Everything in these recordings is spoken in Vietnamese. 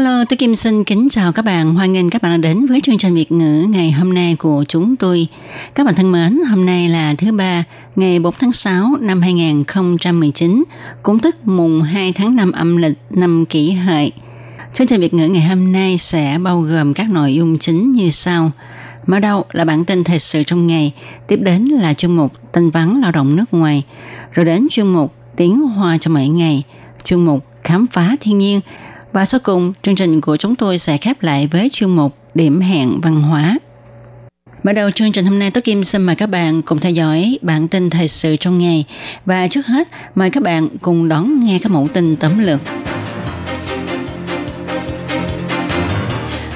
Hello, tôi Kim xin kính chào các bạn. Hoan nghênh các bạn đã đến với chương trình Việt ngữ ngày hôm nay của chúng tôi. Các bạn thân mến, hôm nay là thứ ba, ngày 4 tháng 6 năm 2019, cũng tức mùng 2 tháng 5 âm lịch năm kỷ hợi. Chương trình Việt ngữ ngày hôm nay sẽ bao gồm các nội dung chính như sau. Mở đầu là bản tin thời sự trong ngày, tiếp đến là chuyên mục tin vắn lao động nước ngoài, rồi đến chuyên mục tiếng hoa cho mỗi ngày, chuyên mục khám phá thiên nhiên, và sau cùng, chương trình của chúng tôi sẽ khép lại với chuyên mục Điểm hẹn văn hóa. Mở đầu chương trình hôm nay, Tố Kim xin mời các bạn cùng theo dõi bản tin thời sự trong ngày. Và trước hết, mời các bạn cùng đón nghe các mẫu tin tấm lược.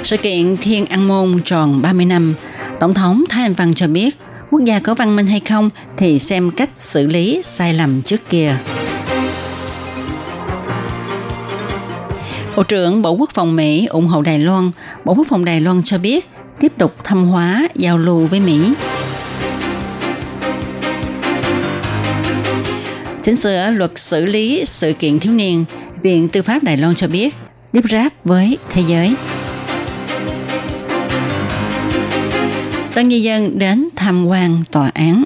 Sự kiện Thiên An Môn tròn 30 năm, Tổng thống Thái Anh Văn cho biết quốc gia có văn minh hay không thì xem cách xử lý sai lầm trước kia. Bộ trưởng Bộ Quốc phòng Mỹ ủng hộ Đài Loan. Bộ Quốc phòng Đài Loan cho biết tiếp tục thăm hóa giao lưu với Mỹ. Chỉnh sửa luật xử lý sự kiện thiếu niên, Viện Tư pháp Đài Loan cho biết tiếp ráp với thế giới. Tân nhân dân đến tham quan tòa án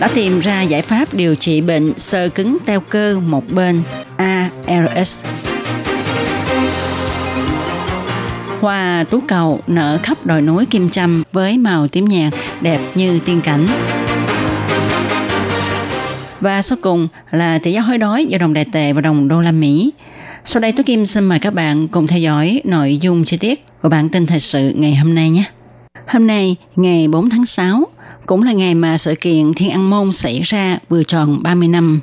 đã tìm ra giải pháp điều trị bệnh sơ cứng teo cơ một bên ALS. Hoa tú cầu nở khắp đồi núi Kim Châm với màu tím nhạt đẹp như tiên cảnh. Và sau cùng là tỷ giá hối đói giữa đồng đại tệ và đồng đô la Mỹ. Sau đây tôi Kim xin mời các bạn cùng theo dõi nội dung chi tiết của bản tin thời sự ngày hôm nay nhé. Hôm nay, ngày 4 tháng 6, cũng là ngày mà sự kiện Thiên An Môn xảy ra vừa tròn 30 năm.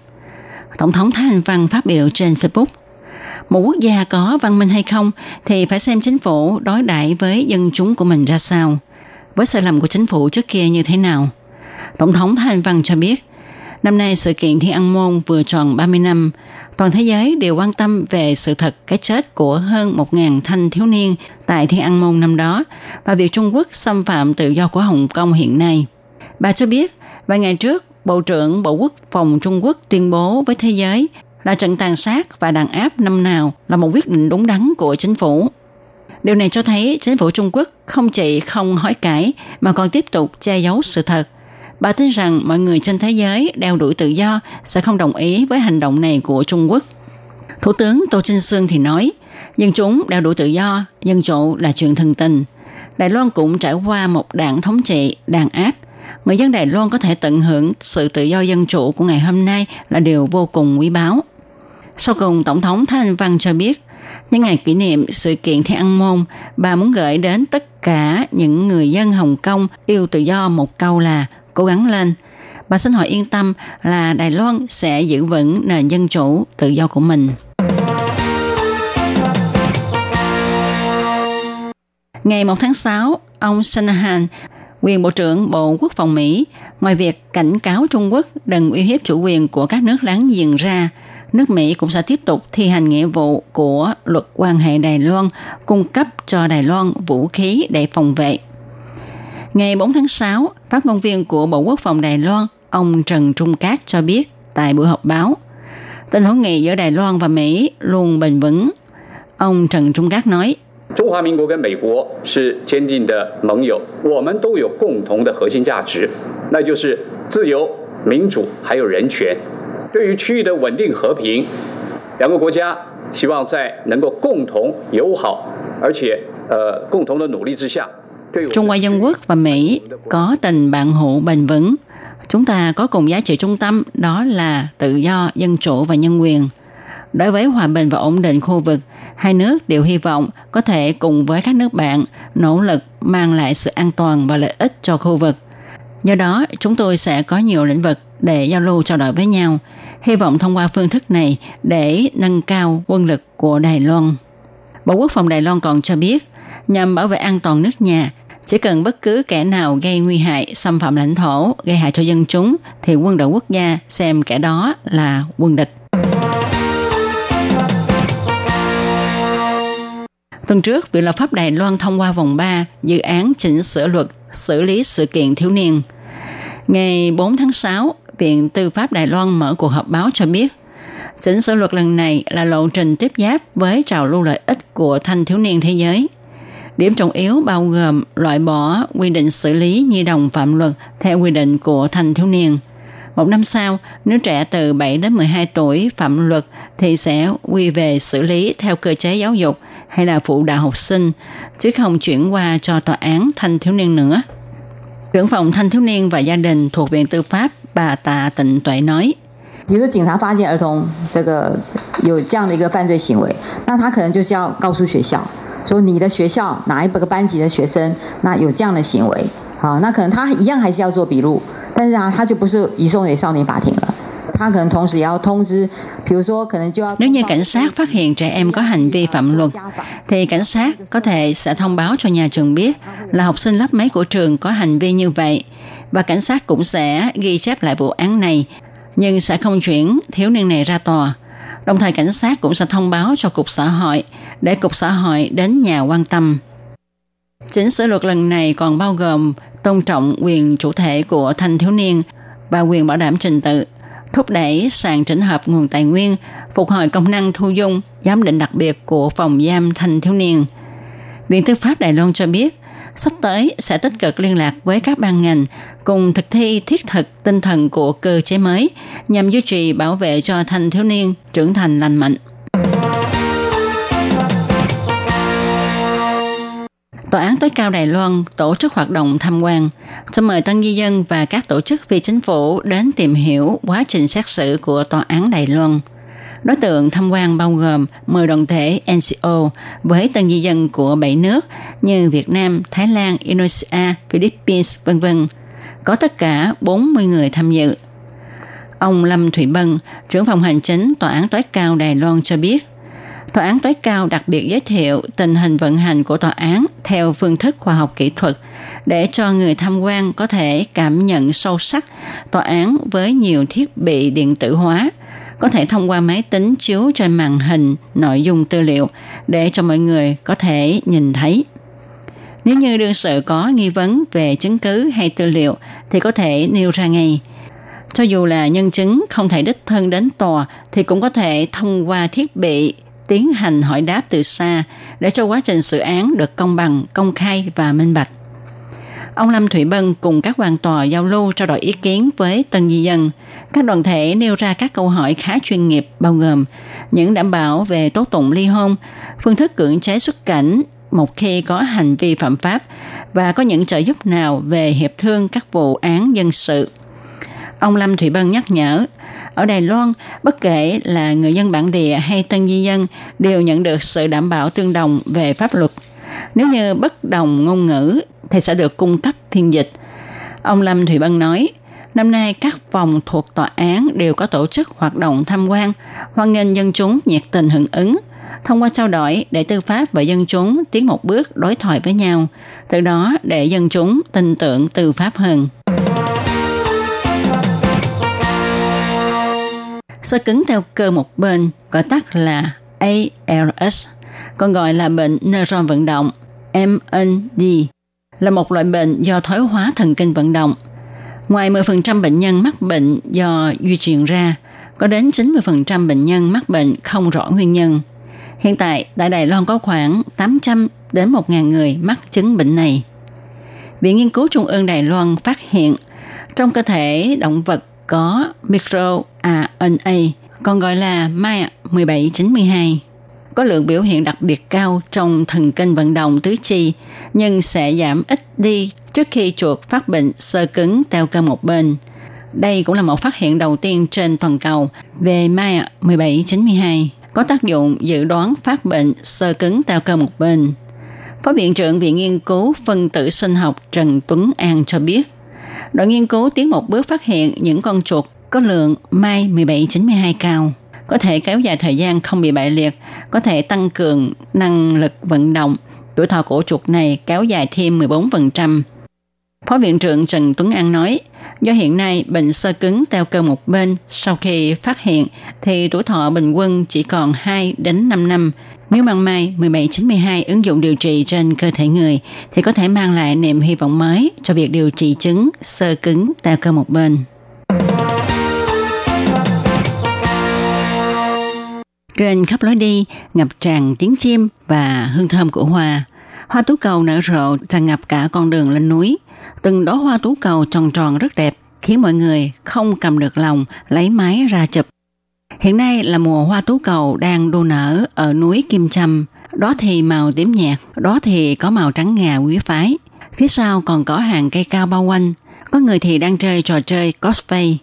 Tổng thống Thái Anh Văn phát biểu trên Facebook. Một quốc gia có văn minh hay không thì phải xem chính phủ đối đãi với dân chúng của mình ra sao, với sai lầm của chính phủ trước kia như thế nào. Tổng thống Thái Anh Văn cho biết, năm nay sự kiện Thiên An Môn vừa tròn 30 năm, toàn thế giới đều quan tâm về sự thật cái chết của hơn 1.000 thanh thiếu niên tại Thiên An Môn năm đó và việc Trung Quốc xâm phạm tự do của Hồng Kông hiện nay. Bà cho biết, vài ngày trước, Bộ trưởng Bộ Quốc phòng Trung Quốc tuyên bố với thế giới là trận tàn sát và đàn áp năm nào là một quyết định đúng đắn của chính phủ. Điều này cho thấy chính phủ Trung Quốc không chỉ không hối cải mà còn tiếp tục che giấu sự thật. Bà tin rằng mọi người trên thế giới đeo đuổi tự do sẽ không đồng ý với hành động này của Trung Quốc. Thủ tướng Tô Trinh Sương thì nói, dân chúng đeo đuổi tự do, dân chủ là chuyện thần tình. Đài Loan cũng trải qua một đảng thống trị, đàn áp – người dân Đài Loan có thể tận hưởng sự tự do dân chủ của ngày hôm nay là điều vô cùng quý báu. Sau cùng, Tổng thống Thái Anh Văn cho biết, nhân ngày kỷ niệm sự kiện Thiên An Môn, bà muốn gửi đến tất cả những người dân Hồng Kông yêu tự do một câu là cố gắng lên. Bà xin hỏi yên tâm là Đài Loan sẽ giữ vững nền dân chủ tự do của mình. Ngày 1 tháng 6, ông Shanahan, quyền Bộ trưởng Bộ Quốc phòng Mỹ, ngoài việc cảnh cáo Trung Quốc đừng uy hiếp chủ quyền của các nước láng giềng ra, nước Mỹ cũng sẽ tiếp tục thi hành nghĩa vụ của luật quan hệ Đài Loan, cung cấp cho Đài Loan vũ khí để phòng vệ. Ngày 4 tháng 6, phát ngôn viên của Bộ Quốc phòng Đài Loan, ông Trần Trung Cát cho biết tại buổi họp báo, tình hữu nghị giữa Đài Loan và Mỹ luôn bền vững. Ông Trần Trung Cát nói, 中华民国跟美国是坚定的盟友，我们都有共同的核心价值，那就是自由、民主还有人权。对于区域的稳定和平，两个国家希望在能够共同友好，而且呃共同的努力之下。Trung Hoa Dân Quốc và Mỹ có tình bạn hữu bền vững. Chúng ta có cùng giá trị trung tâm đó là tự do, dân chủ và nhân quyền. Đối với hòa bình và ổn định khu vực, hai nước đều hy vọng có thể cùng với các nước bạn nỗ lực mang lại sự an toàn và lợi ích cho khu vực. Do đó, chúng tôi sẽ có nhiều lĩnh vực để giao lưu trao đổi với nhau. hy vọng thông qua phương thức này để nâng cao quân lực của Đài Loan. Bộ Quốc phòng Đài Loan còn cho biết, nhằm bảo vệ an toàn nước nhà, chỉ cần bất cứ kẻ nào gây nguy hại, xâm phạm lãnh thổ, gây hại cho dân chúng, thì quân đội quốc gia xem kẻ đó là quân địch. Tuần trước, Viện lập pháp Đài Loan thông qua vòng 3 dự án chỉnh sửa luật xử lý sự kiện thiếu niên. Ngày 4 tháng 6, Viện Tư pháp Đài Loan mở cuộc họp báo cho biết, chỉnh sửa luật lần này là lộ trình tiếp giáp với trào lưu lợi ích của thanh thiếu niên thế giới. Điểm trọng yếu bao gồm loại bỏ quy định xử lý nhi đồng phạm luật theo quy định của thanh thiếu niên. Một năm sau, nếu trẻ từ 7 đến 12 tuổi phạm luật thì sẽ quy về xử lý theo cơ chế giáo dục hay là phụ đạo học sinh, chứ không chuyển qua cho tòa án thanh thiếu niên nữa. Trưởng phòng thanh thiếu niên và gia đình thuộc Viện Tư pháp bà Tạ Tịnh Tuệ nói. 比如说，警察发现儿童这个有这样的一个犯罪行为，那他可能就是要告诉学校，说你的学校哪一个班级的学生那有这样的行为，好，那可能他一样还是要做笔录， 但是啊，他就不是移送给少年法庭了。Nếu như cảnh sát phát hiện trẻ em có hành vi phạm luật, thì cảnh sát có thể sẽ thông báo cho nhà trường biết là học sinh lớp mấy của trường có hành vi như vậy, và cảnh sát cũng sẽ ghi chép lại vụ án này, nhưng sẽ không chuyển thiếu niên này ra tòa. Đồng thời cảnh sát cũng sẽ thông báo cho Cục Xã hội để Cục Xã hội đến nhà quan tâm. Chỉnh sửa luật lần này còn bao gồm tôn trọng quyền chủ thể của thanh thiếu niên và quyền bảo đảm trình tự, thúc đẩy sàn chỉnh hợp nguồn tài nguyên, phục hồi công năng thu dung, giám định đặc biệt của phòng giam thanh thiếu niên. Viện Tư pháp Đài Loan cho biết, sắp tới sẽ tích cực liên lạc với các ban ngành cùng thực thi thiết thực tinh thần của cơ chế mới nhằm duy trì bảo vệ cho thanh thiếu niên trưởng thành lành mạnh. Tòa án tối cao Đài Loan tổ chức hoạt động tham quan, cho mời tân di dân và các tổ chức phi chính phủ đến tìm hiểu quá trình xét xử của Tòa án Đài Loan. Đối tượng tham quan bao gồm 10 đoàn thể NCO với tân di dân của 7 nước như Việt Nam, Thái Lan, Indonesia, Philippines, v.v. Có tất cả 40 người tham dự. Ông Lâm Thủy Bân, trưởng phòng hành chính Tòa án tối cao Đài Loan cho biết, Tòa án tối cao đặc biệt giới thiệu tình hình vận hành của tòa án theo phương thức khoa học kỹ thuật để cho người tham quan có thể cảm nhận sâu sắc tòa án với nhiều thiết bị điện tử hóa, có thể thông qua máy tính chiếu trên màn hình nội dung tư liệu để cho mọi người có thể nhìn thấy. Nếu như đương sự có nghi vấn về chứng cứ hay tư liệu thì có thể nêu ra ngay. Cho dù là nhân chứng không thể đích thân đến tòa thì cũng có thể thông qua thiết bị tiến hành hỏi đáp từ xa để cho quá trình xử án được công bằng, công khai và minh bạch. Ông Lâm Thủy Bân cùng các quan tòa giao lưu trao đổi ý kiến với tân di dân. Các đoàn thể nêu ra các câu hỏi khá chuyên nghiệp bao gồm những đảm bảo về tố tụng ly hôn, phương thức cưỡng chế xuất cảnh một khi có hành vi phạm pháp và có những trợ giúp nào về hiệp thương các vụ án dân sự. Ông Lâm Thủy Bân nhắc nhở, ở Đài Loan, bất kể là người dân bản địa hay tân di dân đều nhận được sự đảm bảo tương đồng về pháp luật. Nếu như bất đồng ngôn ngữ thì sẽ được cung cấp phiên dịch. Ông Lâm Thủy Bân nói, năm nay các phòng thuộc tòa án đều có tổ chức hoạt động tham quan, hoan nghênh dân chúng nhiệt tình hưởng ứng, thông qua trao đổi để tư pháp và dân chúng tiến một bước đối thoại với nhau, từ đó để dân chúng tin tưởng tư pháp hơn. Sơ cứng theo cơ một bên, gọi tắt là ALS, còn gọi là bệnh neuron vận động MND, là một loại bệnh do thoái hóa thần kinh vận động. Ngoài 10% bệnh nhân mắc bệnh do di truyền ra, có đến 90% bệnh nhân mắc bệnh không rõ nguyên nhân. Hiện tại, tại Đài Loan có khoảng 800 đến 1.000 người mắc chứng bệnh này. Viện Nghiên cứu Trung ương Đài Loan phát hiện trong cơ thể động vật có microRNA, còn gọi là MAIA 1792, có lượng biểu hiện đặc biệt cao trong thần kinh vận động tứ chi, nhưng sẽ giảm ít đi trước khi chuột phát bệnh sơ cứng teo cơ một bên. Đây cũng là một phát hiện đầu tiên trên toàn cầu về MAIA 1792, có tác dụng dự đoán phát bệnh sơ cứng teo cơ một bên. Phó Viện trưởng Viện Nghiên cứu Phân tử Sinh học Trần Tuấn An cho biết, đội nghiên cứu tiến một bước phát hiện những con chuột có lượng mai 1792 cao, có thể kéo dài thời gian không bị bại liệt, có thể tăng cường năng lực vận động. Tuổi thọ của chuột này kéo dài thêm 14%. Phó viện trưởng Trần Tuấn An nói, do hiện nay bệnh sơ cứng teo cơ một bên sau khi phát hiện thì tuổi thọ bình quân chỉ còn 2 đến 5 năm. Nếu mang mai 1792 ứng dụng điều trị trên cơ thể người thì có thể mang lại niềm hy vọng mới cho việc điều trị chứng sơ cứng teo cơ một bên. Trên khắp lối đi, ngập tràn tiếng chim và hương thơm của hoa. Hoa tú cầu nở rộ tràn ngập cả con đường lên núi. Từng đóa hoa tú cầu tròn tròn rất đẹp, khiến mọi người không cầm được lòng lấy máy ra chụp. Hiện nay là mùa hoa tú cầu đang đua nở ở núi Kim Trâm. Đó thì màu tím nhạt, đó thì có màu trắng ngà quý phái. Phía sau còn có hàng cây cao bao quanh. Có người thì đang chơi trò chơi cosplay.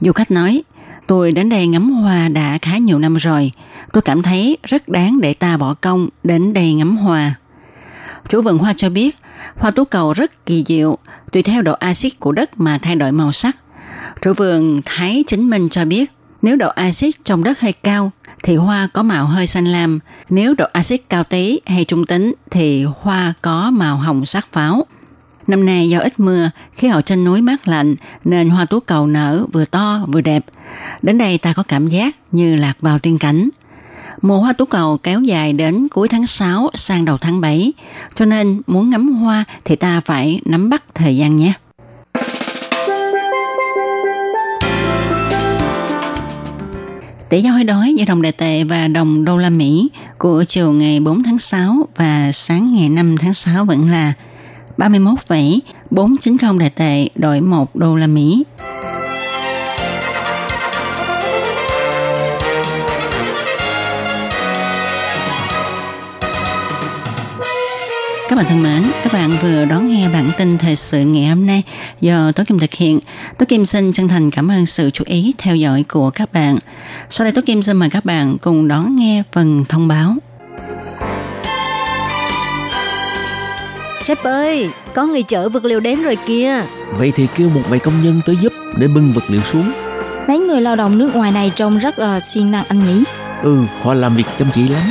Du khách nói, tôi đến đây ngắm hoa đã khá nhiều năm rồi. Tôi cảm thấy rất đáng để ta bỏ công đến đây ngắm hoa. Chủ vườn hoa cho biết, hoa tú cầu rất kỳ diệu, tùy theo độ axit của đất mà thay đổi màu sắc. Chủ vườn Thái Chính Minh cho biết, nếu độ axit trong đất hơi cao thì hoa có màu hơi xanh lam, nếu độ axit cao tí hay trung tính thì hoa có màu hồng sắc pháo. Năm nay do ít mưa, khí hậu trên núi mát lạnh nên hoa tú cầu nở vừa to vừa đẹp. Đến đây ta có cảm giác như lạc vào tiên cảnh. Mùa hoa tú cầu kéo dài đến cuối tháng 6 sang đầu tháng 7, cho nên muốn ngắm hoa thì ta phải nắm bắt thời gian nhé. Tỷ giá hối đoái giữa đồng đại tệ và đồng đô la Mỹ của chiều ngày 4 tháng 6 và sáng ngày 5 tháng 6 vẫn là 31,490 đại tệ đổi 1 đô la Mỹ. Các bạn thân mến, các bạn vừa đón nghe bản tin thời sự ngày hôm nay do Tố Kim thực hiện. Tố Kim xin chân thành cảm ơn sự chú ý theo dõi của các bạn. Sau đây Tố Kim xin mời các bạn cùng đón nghe phần thông báo. Sếp ơi, có người chở vật liệu đến rồi kìa. Vậy thì kêu một vài công nhân tới giúp để bưng vật liệu xuống. Mấy người lao động nước ngoài này trông rất là siêng năng anh nhỉ? Ừ, họ làm việc chăm chỉ lắm.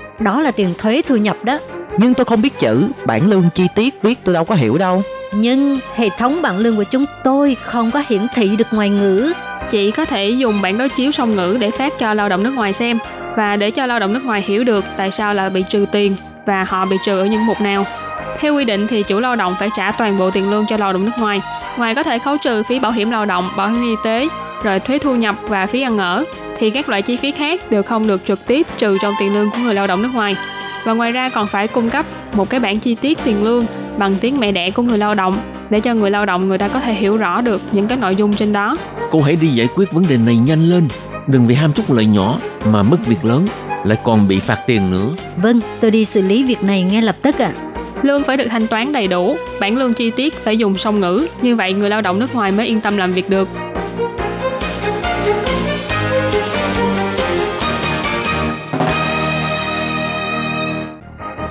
Đó là tiền thuế thu nhập đó. Nhưng tôi không biết chữ, bản lương chi tiết viết tôi đâu có hiểu đâu. Nhưng hệ thống bảng lương của chúng tôi không có hiển thị được ngoại ngữ. Chị có thể dùng bản đối chiếu song ngữ để phát cho lao động nước ngoài xem và để cho lao động nước ngoài hiểu được tại sao là bị trừ tiền và họ bị trừ ở những mục nào. Theo quy định thì chủ lao động phải trả toàn bộ tiền lương cho lao động nước ngoài. Ngoài có thể khấu trừ phí bảo hiểm lao động, bảo hiểm y tế, rồi thuế thu nhập và phí ăn ở, thì các loại chi phí khác đều không được trực tiếp trừ trong tiền lương của người lao động nước ngoài. Và ngoài ra còn phải cung cấp một cái bản chi tiết tiền lương bằng tiếng mẹ đẻ của người lao động để cho người lao động người ta có thể hiểu rõ được những cái nội dung trên đó. Cô hãy đi giải quyết vấn đề này nhanh lên. Đừng vì ham chút lợi nhỏ mà mất việc lớn, lại còn bị phạt tiền nữa. Vâng, tôi đi xử lý việc này ngay lập tức ạ. À. Lương phải được thanh toán đầy đủ, bản lương chi tiết phải dùng song ngữ, như vậy người lao động nước ngoài mới yên tâm làm việc được.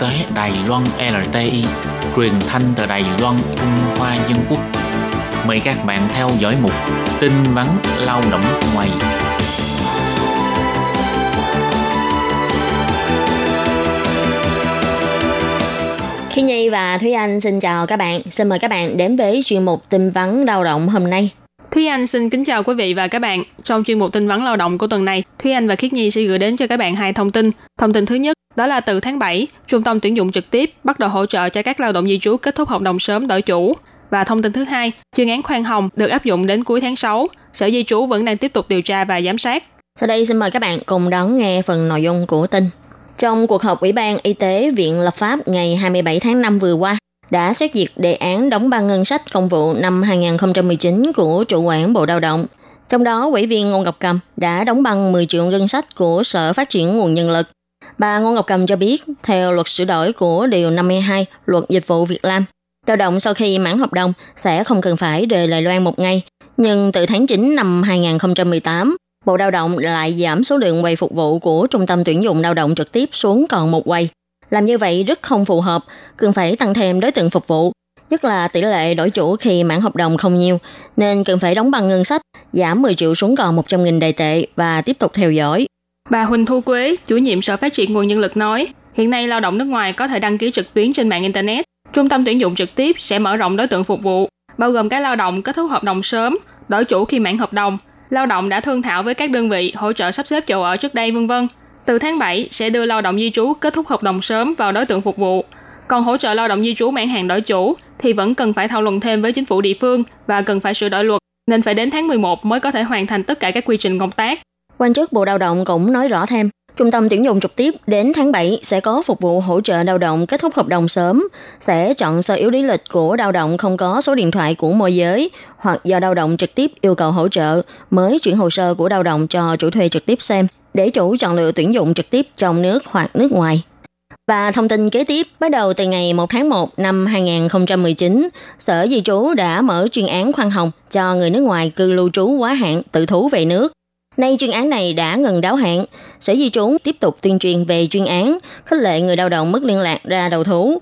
Tế Đài Loan LTI, truyền thanh từ Đài Loan, Trung Hoa Dân Quốc. Mời các bạn theo dõi mục tin vắn lao động ngoài. Khi Nhi và Thúy Anh xin chào các bạn. Xin mời các bạn đến với chuyên mục tin vắn lao động hôm nay. Thúy Anh xin kính chào quý vị và các bạn. Trong chuyên mục tin vắn lao động của tuần này, Thúy Anh và Khiết Nhi sẽ gửi đến cho các bạn hai thông tin. Thông tin thứ nhất, đó là từ tháng 7, Trung tâm tuyển dụng trực tiếp bắt đầu hỗ trợ cho các lao động di trú kết thúc hợp đồng sớm đổi chủ. Và thông tin thứ hai, chuyên án khoan hồng được áp dụng đến cuối tháng 6. Sở Di trú vẫn đang tiếp tục điều tra và giám sát. Sau đây xin mời các bạn cùng đón nghe phần nội dung của tin. Trong cuộc họp Ủy ban Y tế Viện Lập pháp ngày 27 tháng 5 vừa qua, đã xét duyệt đề án đóng băng ngân sách công vụ năm 2019 của chủ quản Bộ Lao động. Trong đó, ủy viên Ngôn Ngọc Cầm đã đóng băng 10 triệu ngân sách của Sở Phát triển Nguồn Nhân lực. Bà Ngô Ngọc Cầm cho biết, theo luật sửa đổi của Điều 52 Luật Dịch vụ Việt Nam, lao động sau khi mãn hợp đồng sẽ không cần phải rời Đài Loan một ngày. Nhưng từ tháng 9 năm 2018, Bộ Lao động lại giảm số lượng quầy phục vụ của Trung tâm tuyển dụng lao động trực tiếp xuống còn một quầy. Làm như vậy rất không phù hợp, cần phải tăng thêm đối tượng phục vụ, nhất là tỷ lệ đổi chủ khi mãn hợp đồng không nhiều, nên cần phải đóng bằng ngân sách, giảm 10 triệu xuống còn 100.000 đại tệ và tiếp tục theo dõi. Bà Huỳnh Thu Quế, chủ nhiệm Sở Phát triển Nguồn Nhân lực nói, hiện nay lao động nước ngoài có thể đăng ký trực tuyến trên mạng Internet. Trung tâm tuyển dụng trực tiếp sẽ mở rộng đối tượng phục vụ, bao gồm các lao động kết thúc hợp đồng sớm, đổi chủ khi mãn hợp đồng, lao động đã thương thảo với các đơn vị hỗ trợ sắp xếp chỗ ở trước đây vân vân. Từ tháng 7 sẽ đưa lao động di trú kết thúc hợp đồng sớm vào đối tượng phục vụ. Còn hỗ trợ lao động di trú mãn hạn đổi chủ thì vẫn cần phải thảo luận thêm với chính phủ địa phương và cần phải sửa đổi luật, nên phải đến tháng 11 mới có thể hoàn thành tất cả các quy trình công tác. Quan chức Bộ Lao động cũng nói rõ thêm, Trung tâm tuyển dụng trực tiếp đến tháng 7 sẽ có phục vụ hỗ trợ lao động kết thúc hợp đồng sớm, sẽ chọn sơ yếu lý lịch của lao động không có số điện thoại của môi giới hoặc do lao động trực tiếp yêu cầu hỗ trợ mới chuyển hồ sơ của lao động cho chủ thuê trực tiếp xem để chủ chọn lựa tuyển dụng trực tiếp trong nước hoặc nước ngoài. Và thông tin kế tiếp, bắt đầu từ ngày 1 tháng 1 năm 2019, Sở Di trú đã mở chuyên án khoan hồng cho người nước ngoài cư lưu trú quá hạn tự thú về nước. Nay chuyên án này đã ngừng đáo hạn, Sở Di trú tiếp tục tuyên truyền về chuyên án, khích lệ người lao động mất liên lạc ra đầu thú.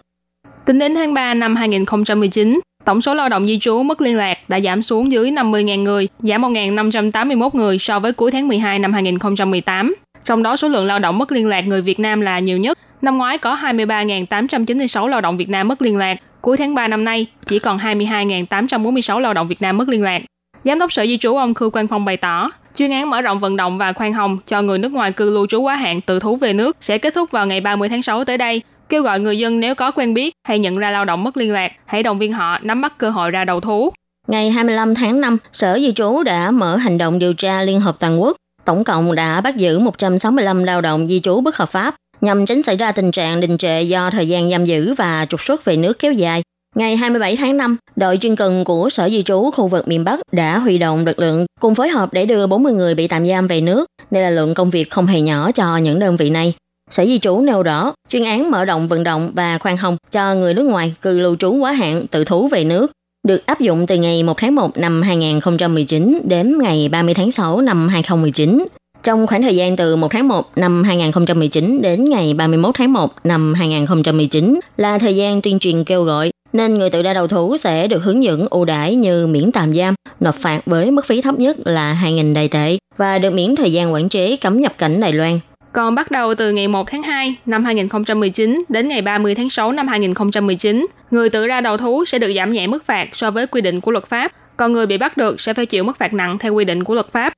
Tính đến tháng 3 năm 2019, tổng số lao động di trú mất liên lạc đã giảm xuống dưới 50.000 người, giảm 1.581 người so với cuối tháng 12 năm 2018. Trong đó số lượng lao động mất liên lạc người Việt Nam là nhiều nhất. Năm ngoái có 23.896 lao động Việt Nam mất liên lạc, cuối tháng 3 năm nay chỉ còn 22.846 lao động Việt Nam mất liên lạc. Giám đốc Sở Di trú ông Khư Quang Phong bày tỏ, chuyên án mở rộng vận động và khoan hồng cho người nước ngoài cư lưu trú quá hạn tự thú về nước sẽ kết thúc vào ngày 30 tháng 6 tới đây. Kêu gọi người dân nếu có quen biết hay nhận ra lao động mất liên lạc, hãy động viên họ nắm bắt cơ hội ra đầu thú. Ngày 25 tháng 5, Sở Di trú đã mở hành động điều tra liên hợp toàn quốc. Tổng cộng đã bắt giữ 165 lao động di trú bất hợp pháp nhằm tránh xảy ra tình trạng đình trệ do thời gian giam giữ và trục xuất về nước kéo dài. Ngày 27 tháng 5, đội chuyên cần của Sở Di trú khu vực miền Bắc đã huy động lực lượng cùng phối hợp để đưa 40 người bị tạm giam về nước. Đây là lượng công việc không hề nhỏ cho những đơn vị này. Sở Di trú nêu rõ, chuyên án mở rộng vận động và khoan hồng cho người nước ngoài cư lưu trú quá hạn tự thú về nước được áp dụng từ ngày 1 tháng 1 năm 2019 đến ngày 30 tháng 6 năm 2019. Trong khoảng thời gian từ 1 tháng 1 năm 2019 đến ngày 31 tháng 1 năm 2019 là thời gian tuyên truyền kêu gọi, nên người tự ra đầu thú sẽ được hướng dẫn ưu đãi như miễn tạm giam, nộp phạt với mức phí thấp nhất là 2.000 đài tệ và được miễn thời gian quản chế cấm nhập cảnh Đài Loan. Còn bắt đầu từ ngày 1 tháng 2 năm 2019 đến ngày 30 tháng 6 năm 2019, người tự ra đầu thú sẽ được giảm nhẹ mức phạt so với quy định của luật pháp, còn người bị bắt được sẽ phải chịu mức phạt nặng theo quy định của luật pháp.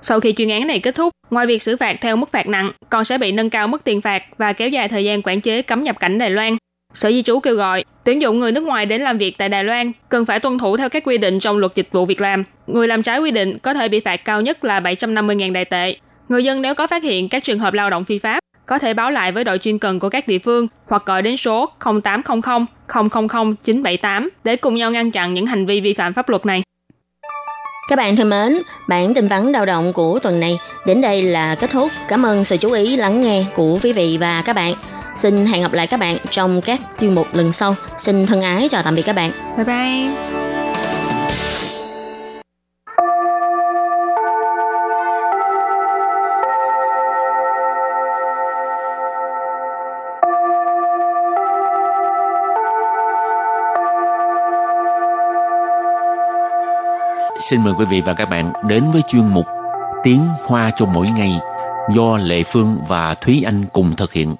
Sau khi chuyên án này kết thúc, ngoài việc xử phạt theo mức phạt nặng, còn sẽ bị nâng cao mức tiền phạt và kéo dài thời gian quản chế cấm nhập cảnh Đài Loan. Sở Di trú kêu gọi tuyển dụng người nước ngoài đến làm việc tại Đài Loan cần phải tuân thủ theo các quy định trong luật dịch vụ việc làm. Người làm trái quy định có thể bị phạt cao nhất là 750.000 đài tệ. Người dân nếu có phát hiện các trường hợp lao động phi pháp, có thể báo lại với đội chuyên cần của các địa phương hoặc gọi đến số 0800 000 978 để cùng nhau ngăn chặn những hành vi vi phạm pháp luật này. Các bạn thân mến, bản tin vắn lao động của tuần này đến đây là kết thúc. Cảm ơn sự chú ý lắng nghe của quý vị và các bạn. Xin hẹn gặp lại các bạn trong các chuyên mục lần sau. Xin thân ái chào tạm biệt các bạn. Bye bye. Xin mời quý vị và các bạn đến với chuyên mục Tiếng Hoa cho mỗi ngày do Lệ Phương và Thúy Anh cùng thực hiện.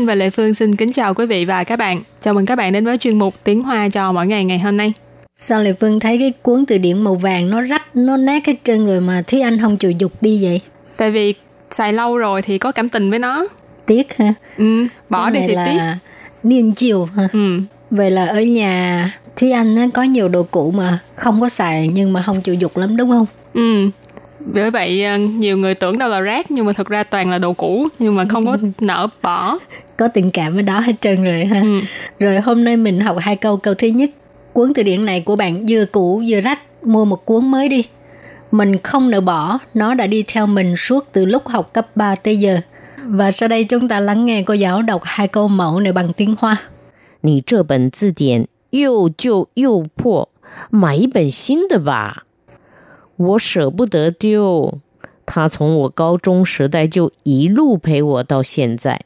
Anh và Lệ Phương xin kính chào quý vị và các bạn. Chào mừng các bạn đến với chuyên mục Tiếng Hoa cho mỗi ngày ngày hôm nay. Sao Lệ Phương thấy cái cuốn từ điển màu vàng nó rách, nó nát hết trơn rồi mà Thúy Anh không chịu dục đi vậy? Tại vì xài lâu rồi thì có cảm tình với nó. Tiếc ha? Ừ, bỏ Cái đi thì là tiếc. niên chiều ha? Ừ. Vậy là ở nhà Thúy Anh có nhiều đồ cũ mà không có xài nhưng mà không chịu dục lắm đúng không? Ừ Bởi vậy ờ, nhiều người tưởng đâu là rác nhưng mà thực ra toàn là đồ cũ nhưng mà không có nỡ bỏ. Có tình cảm với đó hết trơn rồi ha. Ừ. Rồi hôm nay mình học hai câu. Câu thứ nhất, cuốn từ điển này của bạn vừa cũ vừa rách, mua một cuốn mới đi. Mình không nỡ bỏ, nó đã đi theo mình suốt từ lúc học cấp 3 tới giờ. Và sau đây chúng ta lắng nghe cô giáo đọc hai câu mẫu này bằng tiếng Hoa. 你这本字典又旧又破，买一本新的吧。 我舍不得丢，它从我高中时代就一路陪我到现在。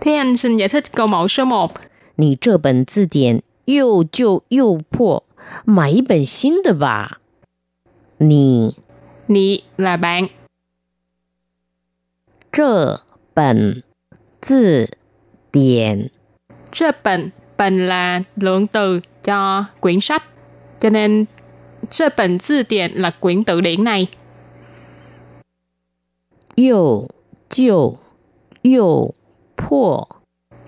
Thế anh xin giải thích câu mẫu số 1. 你这本字典又旧又破，买一本新的吧。你 Nị là bạn. 这本字典 Chơ bệnh, bệnh là lượng từ cho quyển sách. Cho nên chơ bệnh字典 là quyển tự điển này. 又旧又破，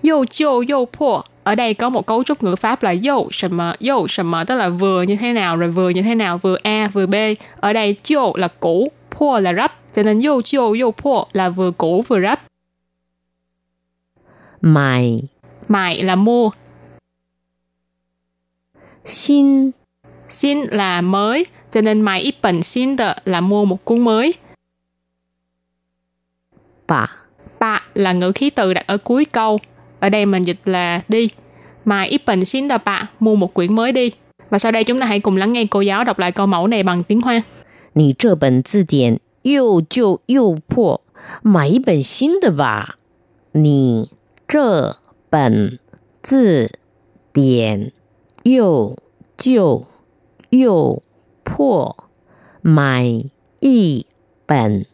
Dâu chiêu dâu破. Ở đây có một cấu trúc ngữ pháp là dâu sầm mờ, dâu sầm mờ tức là vừa như thế nào rồi vừa như thế nào, vừa A vừa B. Ở đây chiêu là cũ,破 là rách. Cho nên dâu chiêu dâu破 là vừa cũ vừa rách. 买 Mại là mua, 新 xin là mới. Cho nên mại ít bệnh xin đợ là mua một cuốn mới. 吧。 Bạ là ngữ khí từ đặt ở cuối câu. Ở đây mình dịch là đi. Mà ít bệnh xin đờ bạ, mua một quyển mới đi. Và sau đây chúng ta hãy cùng lắng nghe cô giáo đọc lại câu mẫu này bằng tiếng Hoa. 你这本字典又旧又破，买一本新的吧。你这本字典又旧 又破，买一本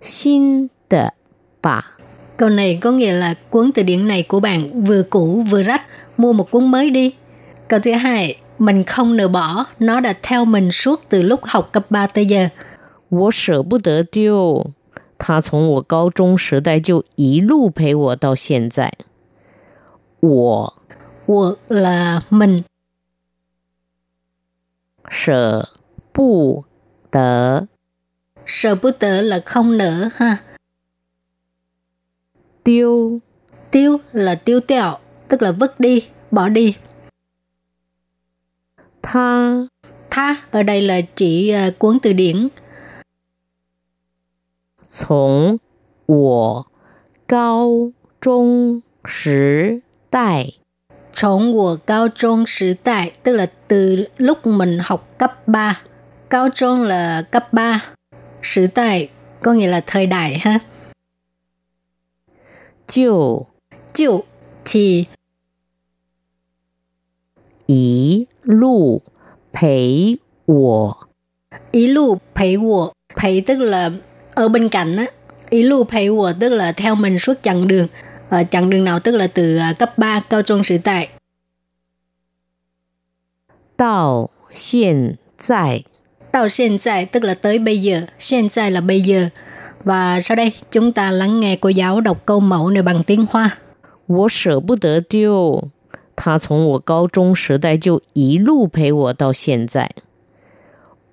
新的吧。 Câu này có nghĩa là cuốn từ điển này của bạn vừa cũ vừa rách, mua một cuốn mới đi. Câu thứ hai, mình không nỡ bỏ, nó đã theo mình suốt từ lúc học cấp 3 tới giờ. 我舍不得丢，它从我高中时代就一路陪我到现在。我 Của là mình, 舍不得 sợ bút tớ là không nỡ ha. 丢 Tiêu là tiêu tẹo, tức là vứt đi, bỏ đi. 它 Tha ở đây là chỉ à, cuốn từ điển. 从我高中时代 Trong của cao trung时代, tức là từ lúc mình học cấp 3. Cao trung là cấp 3. Sử đại có nghĩa là thời đại ha. 就 Chịu thì 一路陪我 ý lù陪我,陪tức là ở bên cạnh á. Ý lù陪我 tức là theo mình suốt chặng đường. Ờ, chặng đường nào tức là từ à, cấp 3 cao trung sử đại 到现在 到hiện tại tức là tới bây giờ, hiện tại là bây giờ. Và sau đây chúng ta lắng nghe cô giáo đọc câu mẫu này bằng tiếng Hoa. 我舍不得丢，他从我高中时代就一路陪我到现在。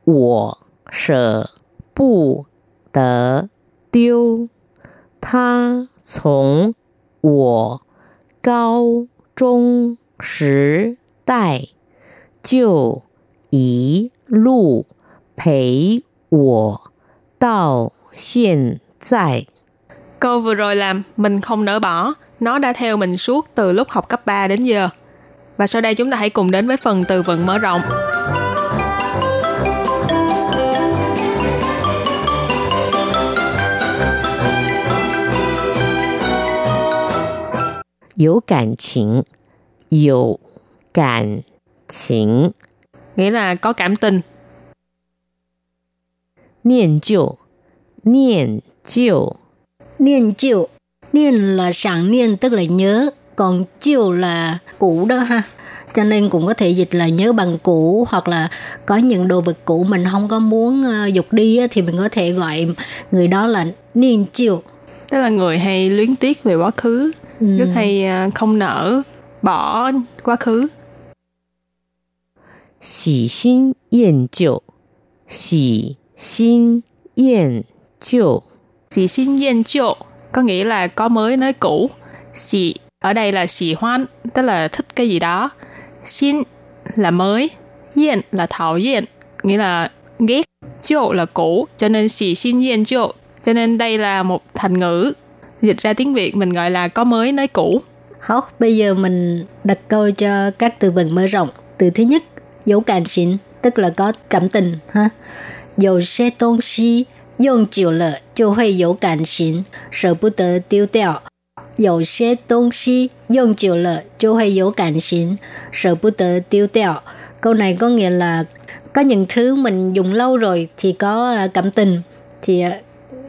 我舍不得丢，他从 我高中时代就 一路陪我到现在。 Câu vừa rồi là mình không nỡ bỏ, nó đã theo mình suốt từ lúc học cấp 3 đến giờ. Và sau đây chúng ta hãy cùng đến với phần từ vựng mở rộng. 有感情，有感情， Nghĩa là có cảm tình. 念旧，念旧， Niên chiều. Niên là sẵn niên tức là nhớ, còn chiều là cũ đó ha. Cho nên cũng có thể dịch là nhớ bằng cũ hoặc là có những đồ vật cũ mình không có muốn ờ, dục đi á, thì mình có thể gọi người đó là niên chiều. Tức là người hay luyến tiếc về quá khứ, Ừ. rất hay à, không nỡ bỏ quá khứ. 喜新厌旧，喜新厌旧， Xì xin yên chiều có nghĩa là có mới nới cũ. Xì ở đây là xì hoan, tức là thích cái gì đó. Xin là mới, yên là thảo yên, nghĩa là ghét. Chiều là cũ, cho nên xì xin yên chiều. Cho nên đây là một thành ngữ. dịch ra tiếng Việt mình gọi là có mới nói cũ. Không, bây giờ mình đặt câu cho các từ vựng mở rộng. Từ thứ nhất, dấu cảm xịn, tức là có cảm tình. ha. Dầu xe tôn si, dùng chịu lợ, cho hơi dấu cảm xịn, sợ bất tờ tiêu tẹo. Dầu xe tôn si, dùng chịu lợ, cho hơi dấu cảm xịn, sợ bất tờ tiêu tẹo. Câu này có nghĩa là có những thứ mình dùng lâu rồi thì có à, cảm tình, thì à,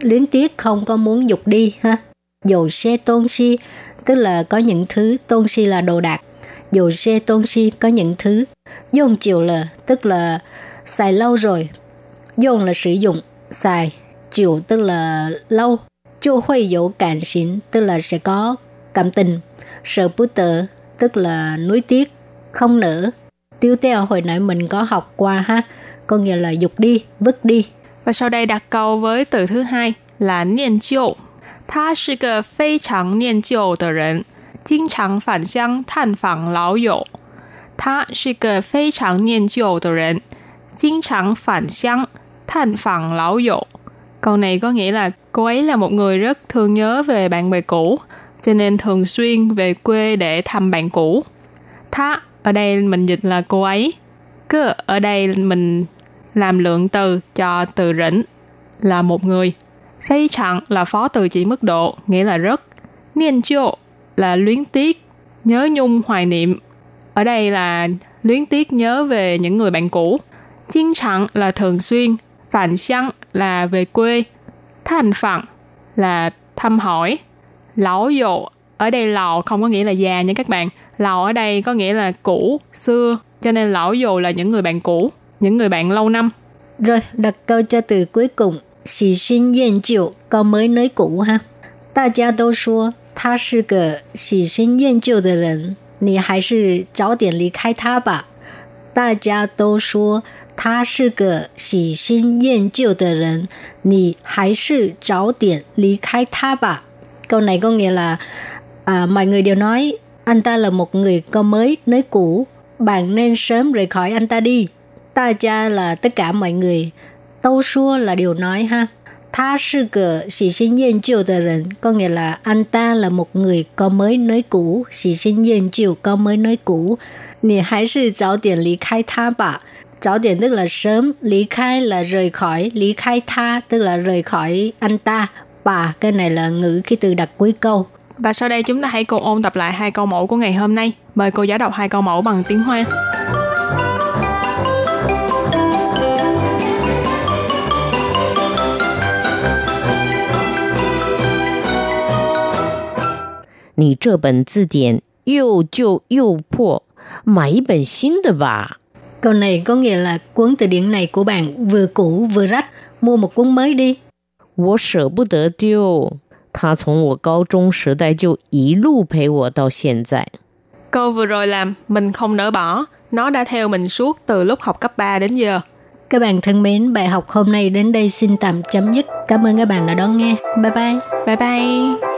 luyến tiếc không có muốn dục đi ha Dầu xe tôn si tức là có những thứ tôn si là đồ đạc. Dầu xe tôn si có những thứ. Dùng chiều là tức là xài lâu rồi. Dùng là sử dụng, xài. Chiều tức là lâu. Chu huy dấu cảm xín tức là sẽ có cảm tình. Sợ bú tờ tức là nuối tiếc, không nỡ. Tiêu teo hồi nãy mình có học qua ha. Có nghĩa là dục đi, vứt đi. Và sau đây đặt câu với từ thứ hai là niên chiều. 他是个非常念旧的人，经常返乡探访老友。他是个非常念旧的人，经常返乡探访老友。Câu này có nghĩa là cô ấy là một người rất thương nhớ về bạn bè cũ, cho nên thường xuyên về quê để thăm bạn cũ. Tha ở đây mình dịch là cô ấy. Cơ ở đây mình làm lượng từ cho từ rỉnh là một người. Phây chẳng là phó từ chỉ mức độ, nghĩa là rất. Niên chiêu là luyến tiếc, nhớ nhung hoài niệm. Ở đây là luyến tiếc nhớ về những người bạn cũ. Chinh chẳng là thường xuyên, phản xăng là về quê, thành phẳng là thăm hỏi. Lão dụ, ở đây lão không có nghĩa là già nha các bạn. Lão ở đây có nghĩa là cũ, xưa, cho nên lão dụ là những người bạn cũ, những người bạn lâu năm. Rồi, đặt câu cho từ cuối cùng. Xì xin yên chiều, câu mới nới cũ ha. 大家都说他是个喜新厌旧的人，你还是早点离开他吧。大家都说他是个喜新厌旧的人，你还是早点离开他吧。Câu này có nghĩa là à, mọi người đều nói anh ta là một người có mới nới cũ, bạn nên sớm rời khỏi anh ta đi. Ta cha là tất cả mọi người, Tâu xua là điều nói ha. Tha sư cờ sĩ sinh nghiên chiều tờ rần, có nghĩa là anh ta là một người có mới nơi cũ, sĩ sinh nghiên chiều có mới nơi cũ. Nì hãy sư giáo tiền lý khai tha bạ. Giáo tiền tức là sớm, lý khai là rời khỏi, lý khai tha tức là rời khỏi anh ta. Bà, cái này là ngữ khi từ đặt cuối câu. Và sau đây chúng ta hãy cùng ôn tập lại hai câu mẫu của ngày hôm nay. Mời cô giáo đọc hai câu mẫu bằng tiếng Hoa. 你这本字典又旧又破，买一本新的吧。 Câu này có nghĩa là cuốn từ điển này của bạn vừa cũ vừa rách, mua một cuốn mới đi. 我舍不得丢，它从我高中时代就一路陪我到现在。 Câu vừa rồi là mình không nỡ bỏ. Nó đã theo mình suốt từ lúc học cấp 3 đến giờ. Các bạn thân mến, bài học hôm nay đến đây xin tạm chấm dứt. Cảm ơn các bạn đã đón nghe. Bye bye. Bye bye.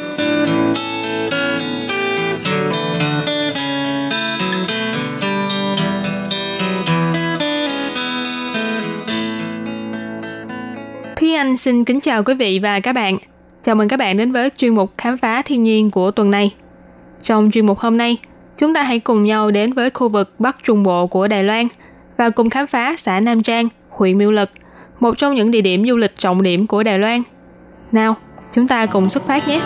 Anh xin kính chào quý vị và các bạn. Chào mừng các bạn đến với chuyên mục khám phá thiên nhiên của tuần này. Trong chuyên mục hôm nay, chúng ta hãy cùng nhau đến với khu vực Bắc Trung Bộ của Đài Loan và cùng khám phá xã Nam Trang, huyện Miêu Lực, một trong những địa điểm du lịch trọng điểm của Đài Loan. Nào, chúng ta cùng xuất phát nhé!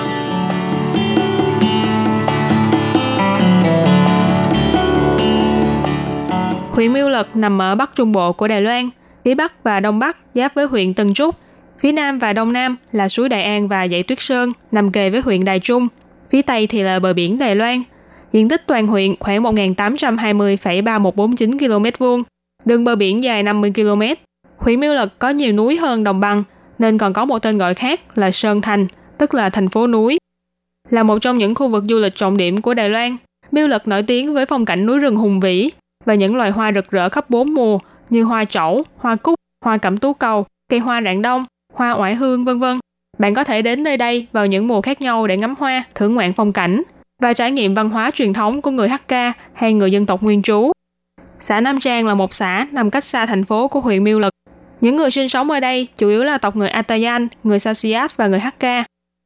Huyện Miêu Lực nằm ở Bắc Trung Bộ của Đài Loan, phía Bắc và Đông Bắc giáp với huyện Tân Trúc, Phía Nam và Đông Nam là suối Đại An và dãy Tuyết Sơn nằm kề với huyện Đài Trung. Phía Tây thì là bờ biển Đài Loan. Diện tích toàn huyện khoảng 1.820,3149 km vuông, đường bờ biển dài 50 km. Huyện Miêu Lực có nhiều núi hơn đồng bằng, nên còn có một tên gọi khác là Sơn Thành, tức là thành phố núi. Là một trong những khu vực du lịch trọng điểm của Đài Loan, Miêu Lực nổi tiếng với phong cảnh núi rừng hùng vĩ và những loài hoa rực rỡ khắp bốn mùa như hoa trẩu, hoa cúc, hoa cẩm tú cầu, cây hoa rạng đông, hoa oải hương vân vân. Bạn có thể đến nơi đây vào những mùa khác nhau để ngắm hoa, thưởng ngoạn phong cảnh và trải nghiệm văn hóa truyền thống của người Hakka hay người dân tộc nguyên trú. Xã Nam Trang là một xã nằm cách xa thành phố của huyện Miêu Lực. Những người sinh sống ở đây chủ yếu là tộc người Atayan, người Sasiat và người Hakka.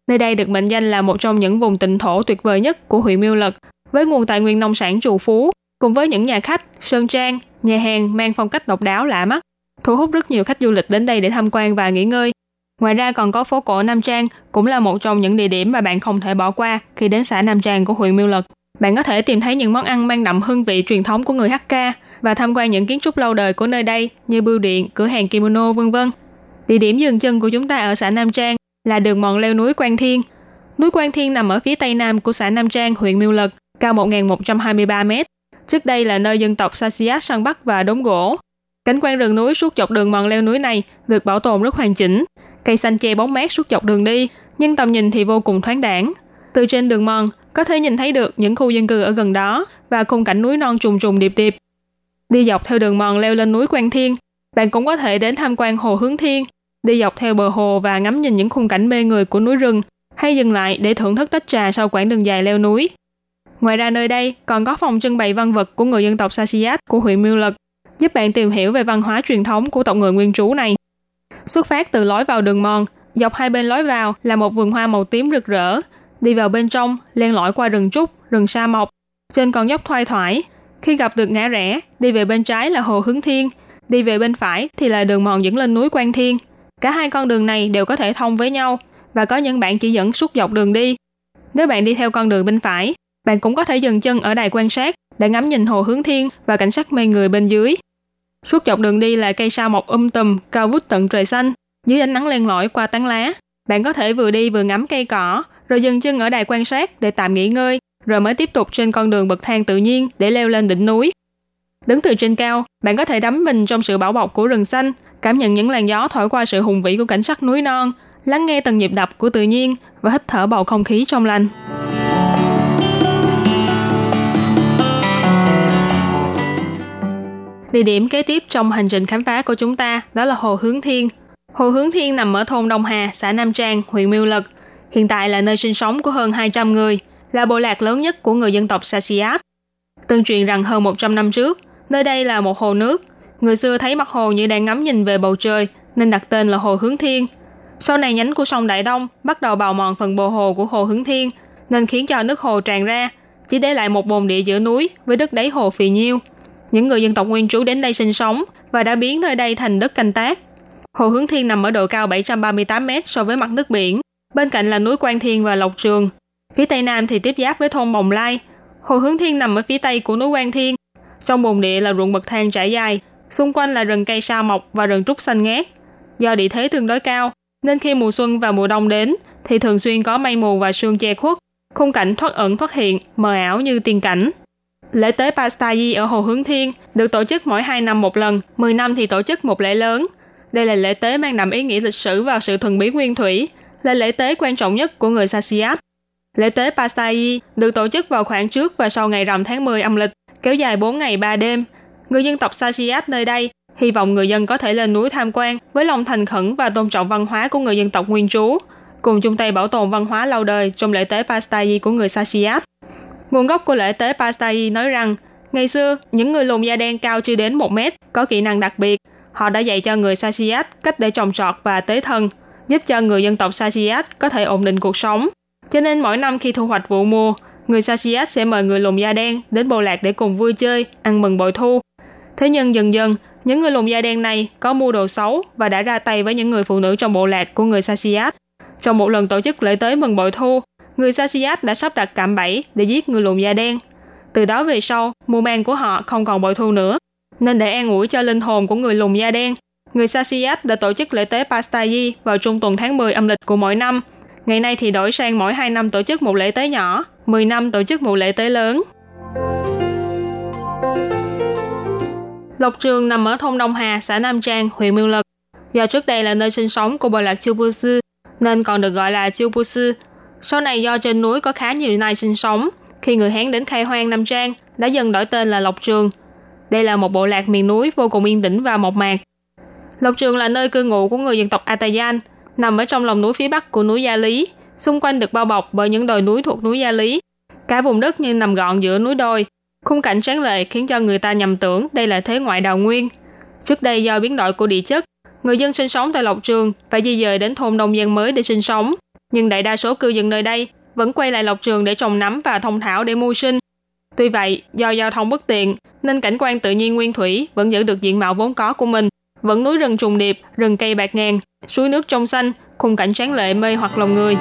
Nơi đây được mệnh danh là một trong những vùng tịnh thổ tuyệt vời nhất của huyện Miêu Lực, với nguồn tài nguyên nông sản trù phú, cùng với những nhà khách, sơn trang, nhà hàng mang phong cách độc đáo lạ mắt, thu hút rất nhiều khách du lịch đến đây để tham quan và nghỉ ngơi. Ngoài ra còn có phố cổ Nam Trang, cũng là một trong những địa điểm mà bạn không thể bỏ qua khi đến xã Nam Trang của huyện Miêu Lực. Bạn có thể tìm thấy những món ăn mang đậm hương vị truyền thống của người Hakka và tham quan những kiến trúc lâu đời của nơi đây như bưu điện, cửa hàng kimono vân vân. Địa điểm dừng chân của chúng ta ở xã Nam Trang là đường mòn leo núi Quan Thiên. Núi Quan Thiên nằm ở phía tây nam của xã Nam Trang, huyện Miêu Lực, cao 1.123 m. Trước đây là nơi dân tộc Sasiat săn bắt và đốn gỗ. Cảnh quan rừng núi suốt dọc đường mòn leo núi này được bảo tồn rất hoàn chỉnh, cây xanh che bóng mát suốt dọc đường đi, nhưng tầm nhìn thì vô cùng thoáng đãng. Từ trên đường mòn, có thể nhìn thấy được những khu dân cư ở gần đó và khung cảnh núi non trùng trùng điệp điệp. Đi dọc theo đường mòn leo lên núi Quan Thiên, bạn cũng có thể đến tham quan hồ Hướng Thiên, đi dọc theo bờ hồ và ngắm nhìn những khung cảnh mê người của núi rừng, hay dừng lại để thưởng thức tách trà sau quãng đường dài leo núi. Ngoài ra nơi đây còn có phòng trưng bày văn vật của người dân tộc Sasiat của huyện Miêu Lực, giúp bạn tìm hiểu về văn hóa truyền thống của tộc người nguyên trú này. Xuất phát từ lối vào đường mòn, dọc hai bên lối vào là một vườn hoa màu tím rực rỡ. Đi vào bên trong, len lỏi qua rừng trúc, rừng sa mộc. Trên con dốc thoai thoải. Khi gặp được ngã rẽ, đi về bên trái là hồ hướng thiên. Đi về bên phải thì là đường mòn dẫn lên núi Quan Thiên. Cả hai con đường này đều có thể thông với nhau và có những bạn chỉ dẫn suốt dọc đường đi. Nếu bạn đi theo con đường bên phải, bạn cũng có thể dừng chân ở đài quan sát để ngắm nhìn hồ hướng thiên và cảnh sắc mê người bên dưới. Suốt dọc đường đi là cây sao mọc um tùm, cao vút tận trời xanh. Dưới ánh nắng len lỏi qua tán lá, bạn có thể vừa đi vừa ngắm cây cỏ, rồi dừng chân ở đài quan sát để tạm nghỉ ngơi, rồi mới tiếp tục trên con đường bậc thang tự nhiên để leo lên đỉnh núi. Đứng từ trên cao, bạn có thể đắm mình trong sự bảo bọc của rừng xanh, cảm nhận những làn gió thổi qua sự hùng vĩ của cảnh sắc núi non, lắng nghe từng nhịp đập của tự nhiên và hít thở bầu không khí trong lành. Địa điểm kế tiếp trong hành trình khám phá của chúng ta đó là Hồ Hướng Thiên. Hồ Hướng Thiên nằm ở thôn Đông Hà, xã Nam Trang, huyện Miêu Lực. Hiện tại là nơi sinh sống của hơn 200 người, là bộ lạc lớn nhất của người dân tộc Sasiap. Tương truyền rằng hơn 100 năm trước, nơi đây là một hồ nước. Người xưa thấy mặt hồ như đang ngắm nhìn về bầu trời, nên đặt tên là Hồ Hướng Thiên. Sau này nhánh của sông Đại Đông bắt đầu bào mòn phần bờ hồ của Hồ Hướng Thiên, nên khiến cho nước hồ tràn ra, chỉ để lại một bồn địa giữa núi với đất đáy hồ phì nhiêu. Những người dân tộc nguyên trú đến đây sinh sống và đã biến nơi đây thành đất canh tác. Hồ Hướng Thiên nằm ở độ cao 738 m so với mặt nước biển. Bên cạnh là núi Quan Thiên và Lộc Trường. Phía tây nam thì tiếp giáp với thôn Bồng Lai. Hồ Hướng Thiên nằm ở phía tây của núi Quan Thiên. Trong bồn địa là ruộng bậc thang trải dài, xung quanh là rừng cây sa mộc và rừng trúc xanh ngát. Do địa thế tương đối cao, nên khi mùa xuân và mùa đông đến thì thường xuyên có mây mù và sương che khuất, khung cảnh thoát ẩn thoát hiện, mờ ảo như tiên cảnh. Lễ tế Pastayi ở Hồ Hướng Thiên được tổ chức mỗi 2 năm một lần, 10 năm thì tổ chức một lễ lớn. Đây là lễ tế mang đậm ý nghĩa lịch sử và sự thuần bí nguyên thủy, là lễ tế quan trọng nhất của người Sasiat. Lễ tế Pastayi được tổ chức vào khoảng trước và sau ngày rằm tháng 10 âm lịch, kéo dài 4 ngày 3 đêm. Người dân tộc Sasiat nơi đây hy vọng người dân có thể lên núi tham quan với lòng thành khẩn và tôn trọng văn hóa của người dân tộc nguyên trú, cùng chung tay bảo tồn văn hóa lâu đời trong lễ tế Pastayi của người Sasiat. Nguồn gốc của lễ tế Pastai nói rằng, ngày xưa, những người lùn da đen cao chưa đến 1 mét, có kỹ năng đặc biệt. Họ đã dạy cho người Sasiat cách để trồng trọt và tế thân, giúp cho người dân tộc Sasiat có thể ổn định cuộc sống. Cho nên mỗi năm khi thu hoạch vụ mùa, người Sasiat sẽ mời người lùn da đen đến bộ lạc để cùng vui chơi, ăn mừng bội thu. Thế nhưng dần dần, những người lùn da đen này có mua đồ xấu và đã ra tay với những người phụ nữ trong bộ lạc của người Sasiat. Trong một lần tổ chức lễ tế mừng bội thu, người Sasiat đã sắp đặt cạm bẫy để giết người lùn da đen. Từ đó về sau, mùa màng của họ không còn bội thu nữa. Nên để an ủi cho linh hồn của người lùn da đen, người Sasiat đã tổ chức lễ tế Pastayi vào trung tuần tháng 10 âm lịch của mỗi năm. Ngày nay thì đổi sang mỗi 2 năm tổ chức một lễ tế nhỏ, 10 năm tổ chức một lễ tế lớn. Lộc Trường nằm ở thôn Đông Hà, xã Nam Trang, huyện Miêu Lực. Do trước đây là nơi sinh sống của bộ lạc Chiêu Bư Sư, nên còn được gọi là Chiêu Bư Sư. Sau này do trên núi có khá nhiều nai sinh sống, khi người Hán đến khai hoang Nam Trang, đã dần đổi tên là Lộc Trường. Đây là một bộ lạc miền núi vô cùng yên tĩnh và mộc mạc. Lộc Trường là nơi cư ngụ của người dân tộc Atayan, nằm ở trong lòng núi phía bắc của núi Gia Lý, xung quanh được bao bọc bởi những đồi núi thuộc núi Gia Lý. Cả vùng đất như nằm gọn giữa núi đồi, khung cảnh sáng lệ khiến cho người ta nhầm tưởng đây là thế ngoại đào nguyên. Trước đây do biến đổi của địa chất, người dân sinh sống tại Lộc Trường phải di dời đến thôn nông dân mới để sinh sống. Nhưng đại đa số cư dân nơi đây vẫn quay lại Lộc Trường để trồng nấm và thông thảo để mưu sinh. Tuy vậy, do giao thông bất tiện, nên cảnh quan tự nhiên nguyên thủy vẫn giữ được diện mạo vốn có của mình. Vẫn núi rừng trùng điệp, rừng cây bạc ngàn, suối nước trong xanh, khung cảnh tráng lệ mê hoặc lòng người.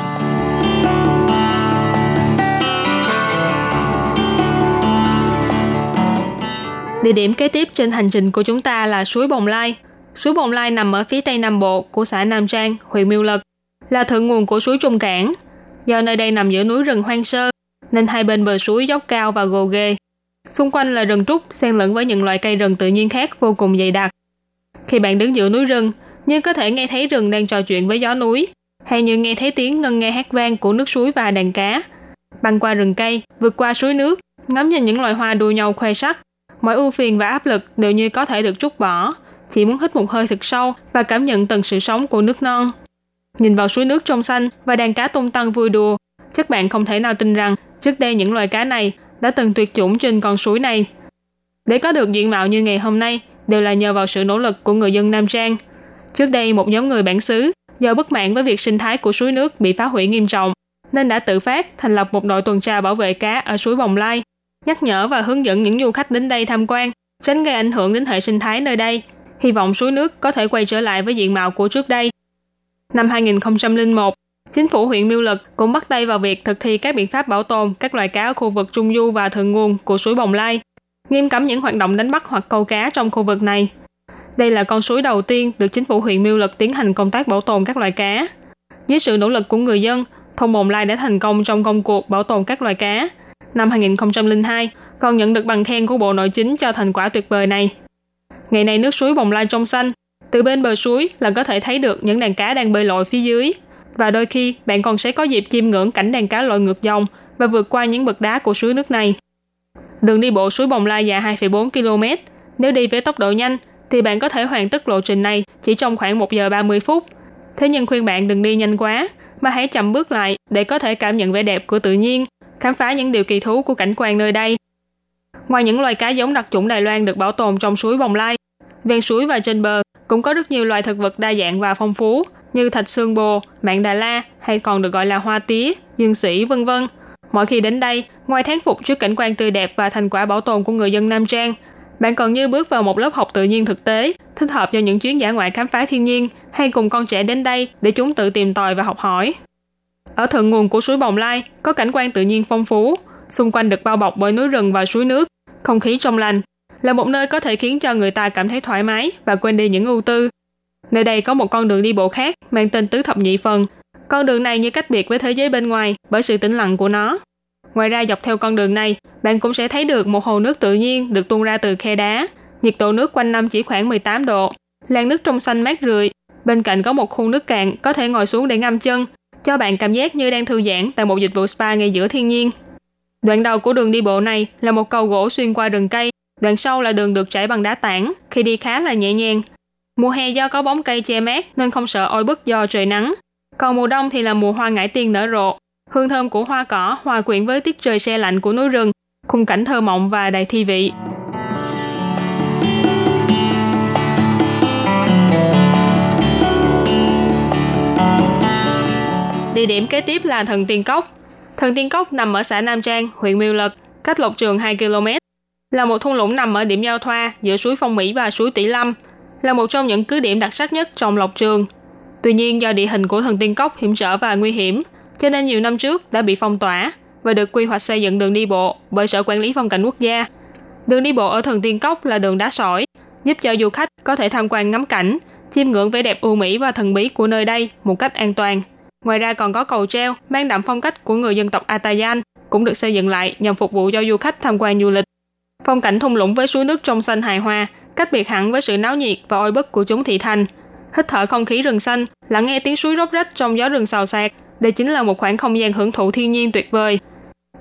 Địa điểm kế tiếp trên hành trình của chúng ta là suối Bồng Lai. Suối Bồng Lai nằm ở phía tây nam bộ của xã Nam Trang, huyện Miêu Lực, là thượng nguồn của suối Trung Cảng. Do nơi đây nằm giữa núi rừng hoang sơ, nên hai bên bờ suối dốc cao và gồ ghề. Xung quanh là rừng trúc xen lẫn với những loại cây rừng tự nhiên khác vô cùng dày đặc. Khi bạn đứng giữa núi rừng, nhưng có thể nghe thấy rừng đang trò chuyện với gió núi, hay như nghe thấy tiếng ngân nghe hát vang của nước suối và đàn cá. Băng qua rừng cây, vượt qua suối nước, ngắm nhìn những loài hoa đua nhau khoe sắc, mọi ưu phiền và áp lực đều như có thể được trút bỏ. Chỉ muốn hít một hơi thật sâu và cảm nhận từng sự sống của nước non. Nhìn vào suối nước trong xanh và đàn cá tung tăng vui đùa, chắc bạn không thể nào tin rằng trước đây những loài cá này đã từng tuyệt chủng trên con suối này. Để có được diện mạo như ngày hôm nay đều là nhờ vào sự nỗ lực của người dân Nam Trang. Trước đây một nhóm người bản xứ do bất mãn với việc sinh thái của suối nước bị phá hủy nghiêm trọng nên đã tự phát thành lập một đội tuần tra bảo vệ cá ở suối Bồng Lai nhắc nhở và hướng dẫn những du khách đến đây tham quan, tránh gây ảnh hưởng đến hệ sinh thái nơi đây. Hy vọng suối nước có thể quay trở lại với diện mạo của trước đây. Năm 2001, chính phủ huyện Miêu Lực cũng bắt tay vào việc thực thi các biện pháp bảo tồn các loài cá ở khu vực trung du và thượng nguồn của suối Bồng Lai, nghiêm cấm những hoạt động đánh bắt hoặc câu cá trong khu vực này. Đây là con suối đầu tiên được chính phủ huyện Miêu Lực tiến hành công tác bảo tồn các loài cá. Dưới sự nỗ lực của người dân, thôn Bồng Lai đã thành công trong công cuộc bảo tồn các loài cá, năm 2002 còn nhận được bằng khen của Bộ Nội chính cho thành quả tuyệt vời này. Ngày nay nước suối bồng lai trong xanh, từ bên bờ suối là có thể thấy được những đàn cá đang bơi lội phía dưới. Và đôi khi bạn còn sẽ có dịp chiêm ngưỡng cảnh đàn cá lội ngược dòng và vượt qua những bậc đá của suối nước này. Đường đi bộ suối Bồng Lai dài 2,4 km. Nếu đi với tốc độ nhanh thì bạn có thể hoàn tất lộ trình này chỉ trong khoảng 1 giờ 30 phút. Thế nhưng khuyên bạn đừng đi nhanh quá, mà hãy chậm bước lại để có thể cảm nhận vẻ đẹp của tự nhiên khám phá những điều kỳ thú của cảnh quan nơi đây. Ngoài những loài cá giống đặc chủng Đài Loan được bảo tồn trong suối Bồng Lai, ven suối và trên bờ cũng có rất nhiều loài thực vật đa dạng và phong phú như thạch xương bồ, mạng Đà La hay còn được gọi là hoa tía, dương sĩ vân vân. Mỗi khi đến đây, ngoài thán phục trước cảnh quan tươi đẹp và thành quả bảo tồn của người dân Nam Trang, bạn còn như bước vào một lớp học tự nhiên thực tế, thích hợp cho những chuyến dã ngoại khám phá thiên nhiên hay cùng con trẻ đến đây để chúng tự tìm tòi và học hỏi. Ở thượng nguồn của suối Bồng Lai có cảnh quan tự nhiên phong phú, xung quanh được bao bọc bởi núi rừng và suối nước, không khí trong lành, là một nơi có thể khiến cho người ta cảm thấy thoải mái và quên đi những ưu tư. Nơi đây có một con đường đi bộ khác mang tên Tứ Thập Nhị Phần. Con đường này như cách biệt với thế giới bên ngoài bởi sự tĩnh lặng của nó. Ngoài ra dọc theo con đường này, bạn cũng sẽ thấy được một hồ nước tự nhiên được tuôn ra từ khe đá. Nhiệt độ nước quanh năm chỉ khoảng 18 độ. Làn nước trong xanh mát rượi. Bên cạnh có một khu nước cạn có thể ngồi xuống để ngâm chân, cho bạn cảm giác như đang thư giãn tại một dịch vụ spa ngay giữa thiên nhiên. Đoạn đầu của đường đi bộ này là một cầu gỗ xuyên qua rừng cây, đoạn sau là đường được trải bằng đá tảng, khi đi khá là nhẹ nhàng. Mùa hè do có bóng cây che mát nên không sợ oi bức do trời nắng. Còn mùa đông thì là mùa hoa ngải tiên nở rộ. Hương thơm của hoa cỏ hòa quyện với tiết trời se lạnh của núi rừng, khung cảnh thơ mộng và đầy thi vị. Địa điểm kế tiếp là Thần Tiên Cốc. Thần Tiên Cốc nằm ở xã Nam Trang, huyện Miêu Lực, cách Lộc Trường 2 km. Là một thung lũng nằm ở điểm giao thoa giữa suối Phong Mỹ và suối Tỷ Lâm, là một trong những cứ điểm đặc sắc nhất trong Lộc Trường. Tuy nhiên do địa hình của Thần Tiên Cốc hiểm trở và nguy hiểm, cho nên nhiều năm trước đã bị phong tỏa và được quy hoạch xây dựng đường đi bộ bởi Sở Quản lý Phong cảnh Quốc gia. Đường đi bộ ở Thần Tiên Cốc là đường đá sỏi, giúp cho du khách có thể tham quan ngắm cảnh, chiêm ngưỡng vẻ đẹp ưu mỹ và thần bí của nơi đây một cách an toàn. Ngoài ra còn có cầu treo mang đậm phong cách của người dân tộc Atayan cũng được xây dựng lại nhằm phục vụ cho du khách tham quan du lịch. Phong cảnh thung lũng với suối nước trong xanh hài hòa, cách biệt hẳn với sự náo nhiệt và oi bức của chúng thị thành. Hít thở không khí rừng xanh, lắng nghe tiếng suối róc rách trong gió rừng xào xạc, đây chính là một khoảng không gian hưởng thụ thiên nhiên tuyệt vời.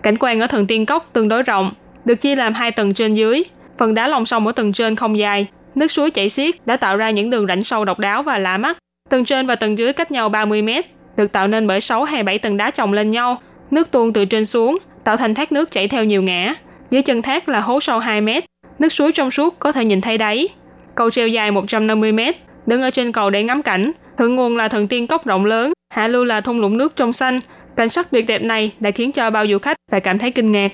Cảnh quan ở Thần Tiên Cốc tương đối rộng, được chia làm hai tầng trên dưới. Phần đá lòng sông ở tầng trên không dài, nước suối chảy xiết đã tạo ra những đường rãnh sâu độc đáo và lạ mắt. Tầng trên và tầng dưới cách nhau 30 mét, được tạo nên bởi 6 hay 7 tầng đá chồng lên nhau. Nước tuôn từ trên xuống, tạo thành thác nước chảy theo nhiều ngã. Dưới chân thác là hố sâu 2 mét, nước suối trong suốt có thể nhìn thấy đáy. Cầu treo dài 150 mét, đứng ở trên cầu để ngắm cảnh. Thượng nguồn là thần tiên cốc rộng lớn, hạ lưu là thung lũng nước trong xanh. Cảnh sắc tuyệt đẹp này đã khiến cho bao du khách phải cảm thấy kinh ngạc.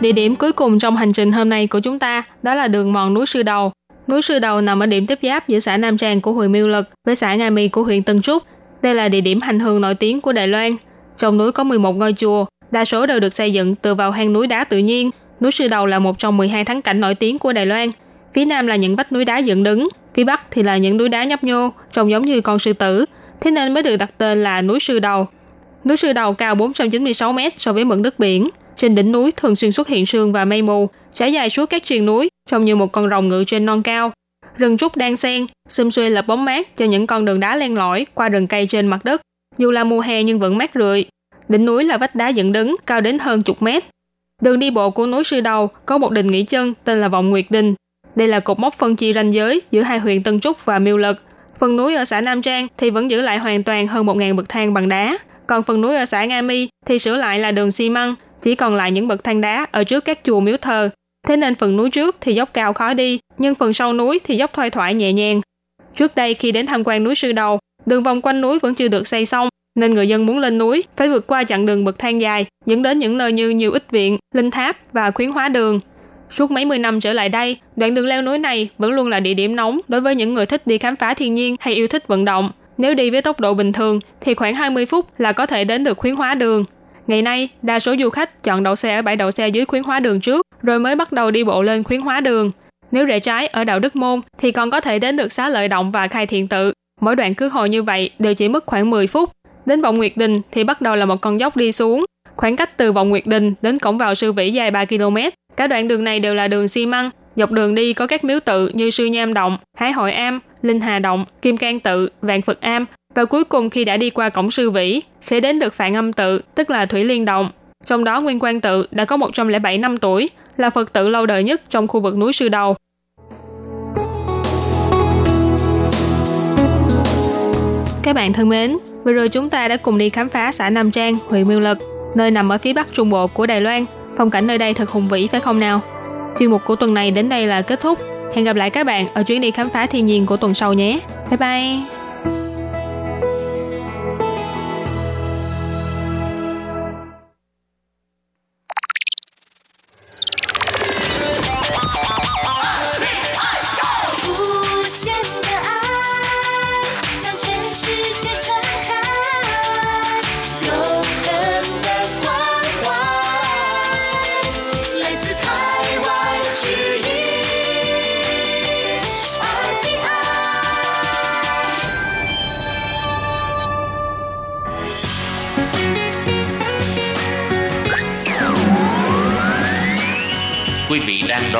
Địa điểm cuối cùng trong hành trình hôm nay của chúng ta đó là đường mòn núi Sư Đầu. Núi Sư Đầu nằm ở điểm tiếp giáp giữa xã Nam tràng của huyện Miêu Lực với xã Nga Mi của huyện Tân Trúc. Đây là địa điểm hành hương nổi tiếng của Đài Loan. Trong núi có 11 ngôi chùa, đa số đều được xây dựng từ vào hang núi đá tự nhiên. Núi Sư Đầu là một trong 12 thắng cảnh nổi tiếng của Đài Loan. Phía nam là những vách núi đá dựng đứng, phía bắc thì là những núi đá nhấp nhô, trông giống như con sư tử, thế nên mới được đặt tên là núi Sư Đầu. Núi Sư Đầu cao 496 m so với mực nước biển. Trên đỉnh núi thường xuyên xuất hiện sương và mây mù, trải dài suốt các triền núi, trông như một con rồng ngự trên non cao. Rừng trúc đang xen, xum xuê lập bóng mát cho những con đường đá len lỏi qua rừng cây trên mặt đất. Dù là mùa hè nhưng vẫn mát rượi. Đỉnh núi là vách đá dựng đứng, cao đến hơn chục mét. Đường đi bộ của núi Sư Đầu có một đình nghỉ chân tên là Vọng Nguyệt Đình. Đây là cột mốc phân chia ranh giới giữa hai huyện Tân Trúc và Miêu Lực. Phần núi ở xã Nam Trang thì vẫn giữ lại hoàn toàn hơn 1.000 bậc thang bằng đá. Còn phần núi ở xã Nga Mi thì sửa lại là đường xi măng, chỉ còn lại những bậc thang đá ở trước các chùa miếu thờ. Thế nên phần núi trước thì dốc cao khó đi, nhưng phần sau núi thì dốc thoai thoải nhẹ nhàng. Trước đây khi đến tham quan núi Sư Đầu, đường vòng quanh núi vẫn chưa được xây xong, nên người dân muốn lên núi phải vượt qua chặng đường bậc thang dài, dẫn đến những nơi như nhiều ích viện, linh tháp và khuyến hóa đường. Suốt mấy mươi năm trở lại đây, đoạn đường leo núi này vẫn luôn là địa điểm nóng đối với những người thích đi khám phá thiên nhiên hay yêu thích vận động. Nếu đi với tốc độ bình thường thì khoảng 20 phút là có thể đến được khuyến hóa đường. Ngày nay, đa số du khách chọn đậu xe ở bãi đậu xe dưới khuyến hóa đường trước, rồi mới bắt đầu đi bộ lên khuyến hóa đường. Nếu rẽ trái ở đạo Đức Môn thì còn có thể đến được xá lợi động và khai thiện tự. Mỗi đoạn cứ hồi như vậy đều chỉ mất khoảng 10 phút. Đến vọng Nguyệt Đình thì bắt đầu là một con dốc đi xuống. Khoảng cách từ vọng Nguyệt Đình đến cổng vào sư vĩ dài 3 km. Cả đoạn đường này đều là đường xi măng. Dọc đường đi có các miếu tự như Sư Nham Động, Hải Hội Am, Linh Hà Động, Kim Cang Tự, Vạn Phật Am và cuối cùng khi đã đi qua cổng sư vĩ sẽ đến được Phạn Âm Tự, tức là Thủy Liên Động. Trong đó Nguyên Quang Tự đã có 107 năm tuổi, là Phật tử lâu đời nhất trong khu vực núi Sư Đầu. Các bạn thân mến, vừa rồi chúng ta đã cùng đi khám phá xã Nam Trang, huyện Miêu Lực, nơi nằm ở phía bắc trung bộ của Đài Loan. Phong cảnh nơi đây thật hùng vĩ phải không nào? Chuyên mục của tuần này đến đây là kết thúc. Hẹn gặp lại các bạn ở chuyến đi khám phá thiên nhiên của tuần sau nhé. Bye bye!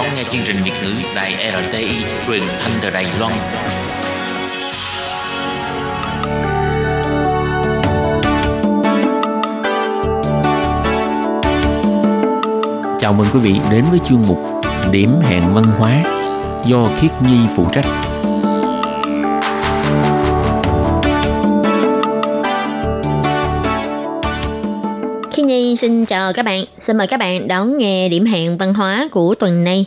Đang nghe chương trình Việt ngữ Đài RTI truyền thanh từ Đài Loan. Chào mừng quý vị đến với chuyên mục Điểm hẹn văn hóa do Khiết Nhi phụ trách. Khi Nhi xin chào các bạn, xin mời các bạn đón nghe điểm hẹn văn hóa của tuần này.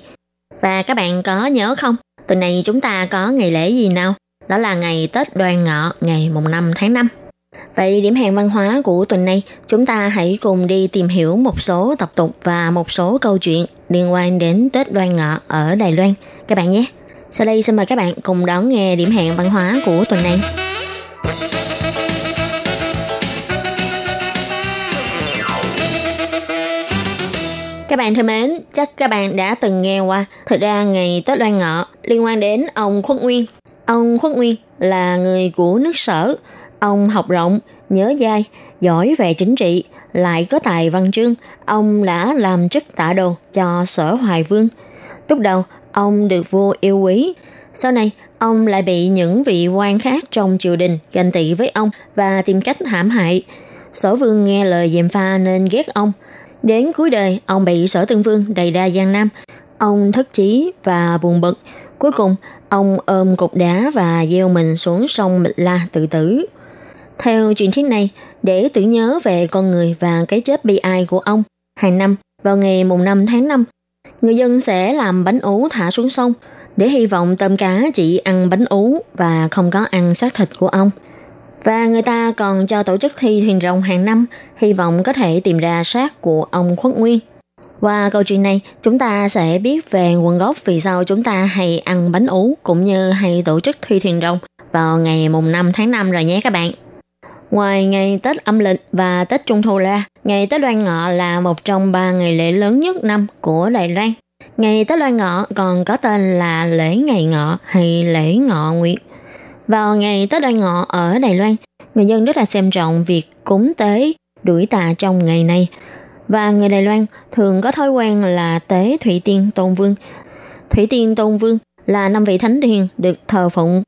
Và các bạn có nhớ không, tuần này chúng ta có ngày lễ gì nào? Đó là ngày Tết Đoan Ngọ, ngày mùng 5 tháng 5. Vậy điểm hẹn văn hóa của tuần này, chúng ta hãy cùng đi tìm hiểu một số tập tục và một số câu chuyện liên quan đến Tết Đoan Ngọ ở Đài Loan. Các bạn nhé! Sau đây xin mời các bạn cùng đón nghe điểm hẹn văn hóa của tuần này. Các bạn thân mến, chắc các bạn đã từng nghe qua. thực ra ngày Tết Đoan Ngọ liên quan đến ông Khuất Nguyên. Ông Khuất Nguyên là người của nước sở. Ông học rộng, nhớ dai, giỏi về chính trị, lại có tài văn chương. Ông đã làm chức tạ đồ cho sở hoài vương. Lúc đầu, ông được vua yêu quý. Sau này, ông lại bị những vị quan khác trong triều đình ganh tị với ông và tìm cách hãm hại. Sở vương nghe lời dèm pha nên ghét ông. Đến cuối đời, ông bị sở tương vương đầy đa Giang Nam. Ông thất chí và buồn bực. Cuối cùng, ông ôm cục đá và gieo mình xuống sông Mịch La tự tử. Theo truyền thuyết này, để tưởng nhớ về con người và cái chết bi ai của ông, hàng năm vào ngày mùng 5 tháng 5, người dân sẽ làm bánh ú thả xuống sông để hy vọng tôm cá chỉ ăn bánh ú và không có ăn xác thịt của ông. Và người ta còn cho tổ chức thi thuyền rồng hàng năm, hy vọng có thể tìm ra xác của ông Khuất Nguyên. Qua câu chuyện này, chúng ta sẽ biết về nguồn gốc vì sao chúng ta hay ăn bánh ú cũng như hay tổ chức thi thuyền rồng vào ngày mùng 5 tháng 5 rồi nhé các bạn. Ngoài ngày Tết âm lịch và Tết Trung Thu ra, ngày Tết Đoan Ngọ là một trong ba ngày lễ lớn nhất năm của Đài Loan. Ngày Tết Đoan Ngọ còn có tên là lễ ngày ngọ hay lễ ngọ nguyệt. Vào ngày Tết Đoan Ngọ ở Đài Loan, người dân rất là xem trọng việc cúng tế, đuổi tà trong ngày này. Và người Đài Loan thường có thói quen là tế Thủy Tiên Tôn Vương. Thủy Tiên Tôn Vương là năm vị thánh thiền được thờ phụng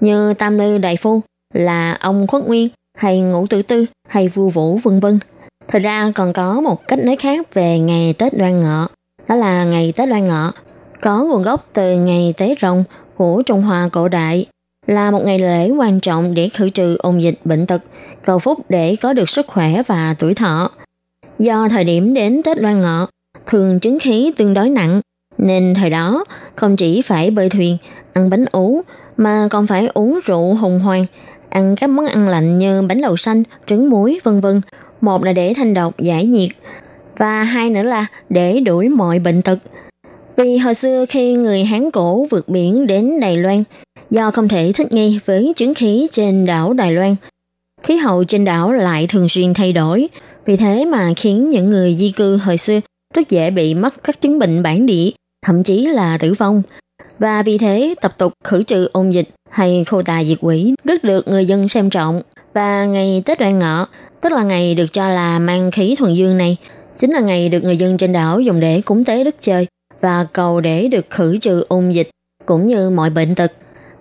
như Tam Lư Đại Phu là ông Khuất Nguyên hay Ngũ Tử Tư hay Vua Vũ vân vân. Thật ra còn có một cách nói khác về ngày Tết Đoan Ngọ, đó là ngày Tết Đoan Ngọ có nguồn gốc từ ngày Tế Rồng của Trung Hoa cổ đại là một ngày lễ quan trọng để khử trừ ôn dịch bệnh tật, cầu phúc để có được sức khỏe và tuổi thọ. Do thời điểm đến Tết Đoan Ngọ, thường chứng khí tương đối nặng, nên thời đó không chỉ phải bơi thuyền, ăn bánh ú, mà còn phải uống rượu hùng hoàng, ăn các món ăn lạnh như bánh đậu xanh, trứng muối, vân vân. Một là để thanh độc giải nhiệt, và hai nữa là để đuổi mọi bệnh tật. Vì hồi xưa khi người Hán cổ vượt biển đến Đài Loan, do không thể thích nghi với chứng khí trên đảo Đài Loan, khí hậu trên đảo lại thường xuyên thay đổi, vì thế mà khiến những người di cư hồi xưa rất dễ bị mắc các chứng bệnh bản địa, thậm chí là tử vong. Và vì thế, tập tục khử trừ ôn dịch hay khô tà diệt quỷ rất được người dân xem trọng. Và ngày Tết Đoan Ngọ, tức là ngày được cho là mang khí thuần dương này, chính là ngày được người dân trên đảo dùng để cúng tế đất trời và cầu để được khử trừ ôn dịch cũng như mọi bệnh tật.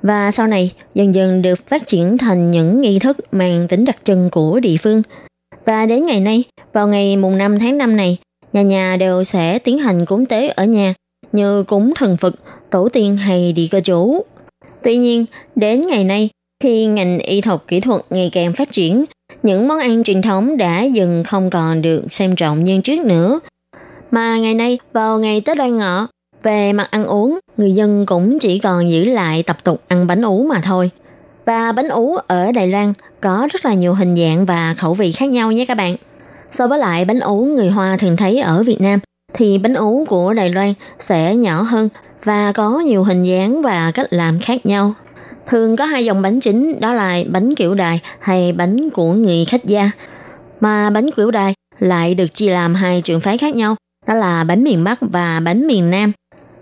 Và sau này dần dần được phát triển thành những nghi thức mang tính đặc trưng của địa phương. Và đến ngày nay, vào ngày mùng 5 tháng 5 này, nhà nhà đều sẽ tiến hành cúng tế ở nhà như cúng thần Phật, tổ tiên hay đi cơ chủ. Tuy nhiên, đến ngày nay, khi ngành y thuật kỹ thuật ngày càng phát triển, những món ăn truyền thống đã dần không còn được xem trọng như trước nữa. Mà ngày nay, vào ngày Tết Đoan Ngọ, về mặt ăn uống, người dân cũng chỉ còn giữ lại tập tục ăn bánh ú mà thôi. Và bánh ú ở Đài Loan có rất là nhiều hình dạng và khẩu vị khác nhau nhé các bạn. So với lại bánh ú người Hoa thường thấy ở Việt Nam, thì bánh ú của Đài Loan sẽ nhỏ hơn và có nhiều hình dáng và cách làm khác nhau. Thường có hai dòng bánh chính đó là bánh kiểu đài hay bánh của người khách gia. Mà bánh kiểu đài lại được chia làm hai trường phái khác nhau, đó là bánh miền Bắc và bánh miền Nam.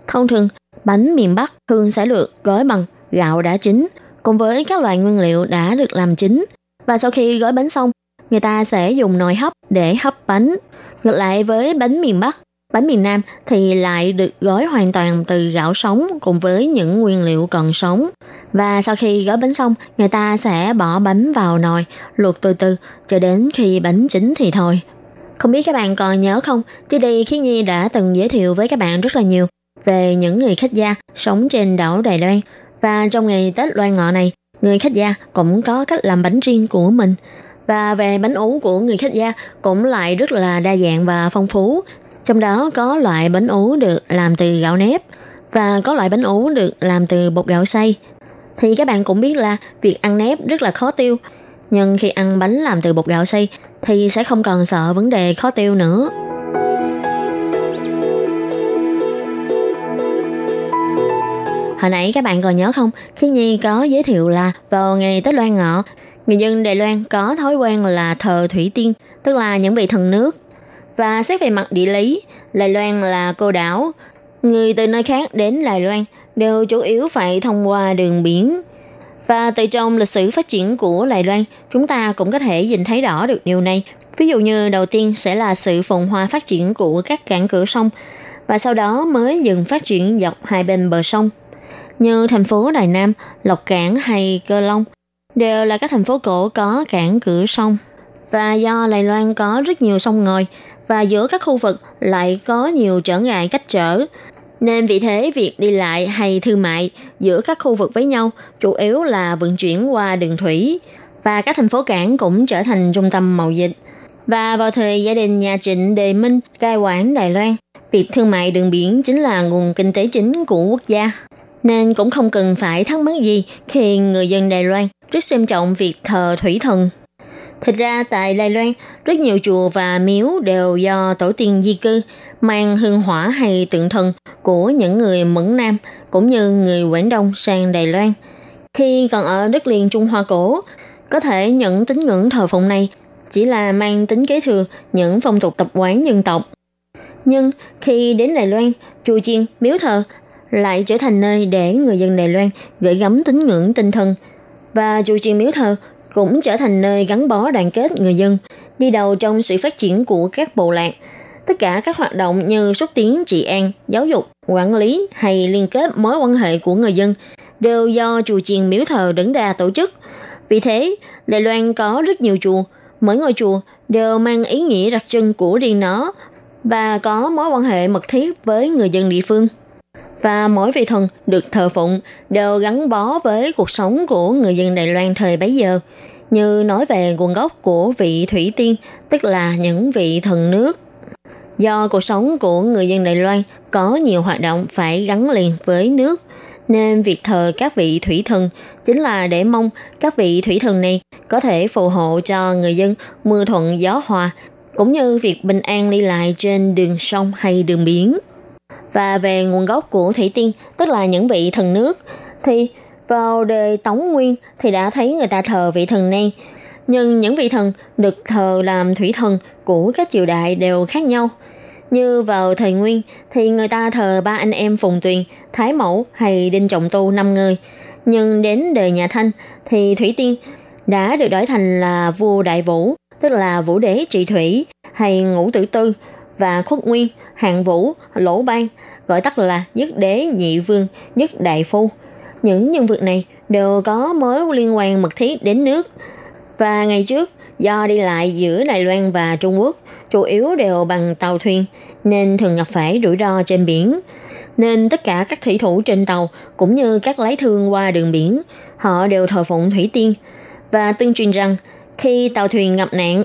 Thông thường, bánh miền Bắc thường sẽ được gói bằng gạo đã chín cùng với các loại nguyên liệu đã được làm chín. Và sau khi gói bánh xong, người ta sẽ dùng nồi hấp để hấp bánh. Ngược lại với bánh miền Bắc, Bánh miền Nam thì lại được gói hoàn toàn từ gạo sống cùng với những nguyên liệu còn sống. Và sau khi gói bánh xong, người ta sẽ bỏ bánh vào nồi, luộc từ từ cho đến khi bánh chín thì thôi. Không biết các bạn còn nhớ không? Trước đây Khi Nhi đã từng giới thiệu với các bạn rất là nhiều về những người khách gia sống trên đảo Đài Loan. Và trong ngày Tết Loan Ngọ này, người khách gia cũng có cách làm bánh riêng của mình. Và về bánh ú của người khách gia cũng lại rất là đa dạng và phong phú. Trong đó có loại bánh ú được làm từ gạo nếp và có loại bánh ú được làm từ bột gạo xay. Thì các bạn cũng biết là việc ăn nếp rất là khó tiêu. Nhưng khi ăn bánh làm từ bột gạo xay thì sẽ không còn sợ vấn đề khó tiêu nữa. Hồi nãy các bạn còn nhớ không? Khi Nhi có giới thiệu là vào ngày Tết Loan Ngọ, người dân Đài Loan có thói quen là thờ thủy tiên, tức là những vị thần nước. Và xét về mặt địa lý, Đài Loan là cô đảo. Người từ nơi khác đến Đài Loan đều chủ yếu phải thông qua đường biển. Và từ trong lịch sử phát triển của Đài Loan, chúng ta cũng có thể nhìn thấy rõ được điều này. Ví dụ như đầu tiên sẽ là sự phồn hoa phát triển của các cảng cửa sông, và sau đó mới dừng phát triển dọc hai bên bờ sông. Như thành phố Đài Nam, Lộc Cảng hay Cơ Long, đều là các thành phố cổ có cảng cửa sông. Và do Đài Loan có rất nhiều sông ngòi, và giữa các khu vực lại có nhiều trở ngại cách trở, nên vì thế việc đi lại hay thương mại giữa các khu vực với nhau chủ yếu là vận chuyển qua đường thủy và các thành phố cảng cũng trở thành trung tâm mậu dịch. Và vào thời gia đình nhà Trịnh Đề Minh cai quản Đài Loan, việc thương mại đường biển chính là nguồn kinh tế chính của quốc gia. Nên cũng không cần phải thắc mắc gì khi người dân Đài Loan rất xem trọng việc thờ thủy thần Thật ra tại Đài Loan, rất nhiều chùa và miếu đều do tổ tiên di cư mang hương hỏa hay tượng thần của những người Mẫn Nam cũng như người Quảng Đông sang Đài Loan. Khi còn ở đất liền Trung Hoa cổ, có thể những tín ngưỡng thờ phụng này chỉ là mang tính kế thừa những phong tục tập quán dân tộc. Nhưng khi đến Đài Loan, chùa chiên, miếu thờ lại trở thành nơi để người dân Đài Loan gửi gắm tín ngưỡng tinh thần. Và chùa chiền miếu thờ cũng trở thành nơi gắn bó đoàn kết người dân, đi đầu trong sự phát triển của các bộ lạc. Tất cả các hoạt động như xúc tiến trị an, giáo dục, quản lý hay liên kết mối quan hệ của người dân đều do chùa chiền miếu thờ đứng ra tổ chức. Vì thế, Đài Loan có rất nhiều chùa, mỗi ngôi chùa đều mang ý nghĩa đặc trưng của riêng nó và có mối quan hệ mật thiết với người dân địa phương. Và mỗi vị thần được thờ phụng đều gắn bó với cuộc sống của người dân Đài Loan thời bấy giờ – như nói về nguồn gốc của vị thủy tiên, tức là những vị thần nước. Do cuộc sống của người dân Đài Loan có nhiều hoạt động phải gắn liền với nước, nên việc thờ các vị thủy thần chính là để mong các vị thủy thần này có thể phù hộ cho người dân mưa thuận gió hòa, cũng như việc bình an đi lại trên đường sông hay đường biển. Và về nguồn gốc của thủy tiên, tức là những vị thần nước, thì vào đời Tống Nguyên thì đã thấy người ta thờ vị thần này, nhưng những vị thần được thờ làm thủy thần của các triều đại đều khác nhau. Như vào thời Nguyên thì người ta thờ ba anh em Phùng Tuyền, Thái Mẫu hay Đinh Trọng Tu năm người. Nhưng đến đời nhà Thanh thì Thủy Tiên đã được đổi thành là vua Đại Vũ, tức là Vũ Đế trị thủy hay Ngũ Tử Tư và Khuất Nguyên, Hạng Vũ, Lỗ Ban, gọi tắt là Nhất Đế Nhị Vương, Nhất Đại Phu – những nhân vật này đều có mối liên quan mật thiết đến nước. Và ngày trước, do đi lại giữa Đài Loan và Trung Quốc chủ yếu đều bằng tàu thuyền nên thường gặp phải rủi ro trên biển. Nên tất cả các thủy thủ trên tàu cũng như các lái thương qua đường biển, họ đều thờ phụng thủy tiên và tương truyền rằng khi tàu thuyền gặp nạn,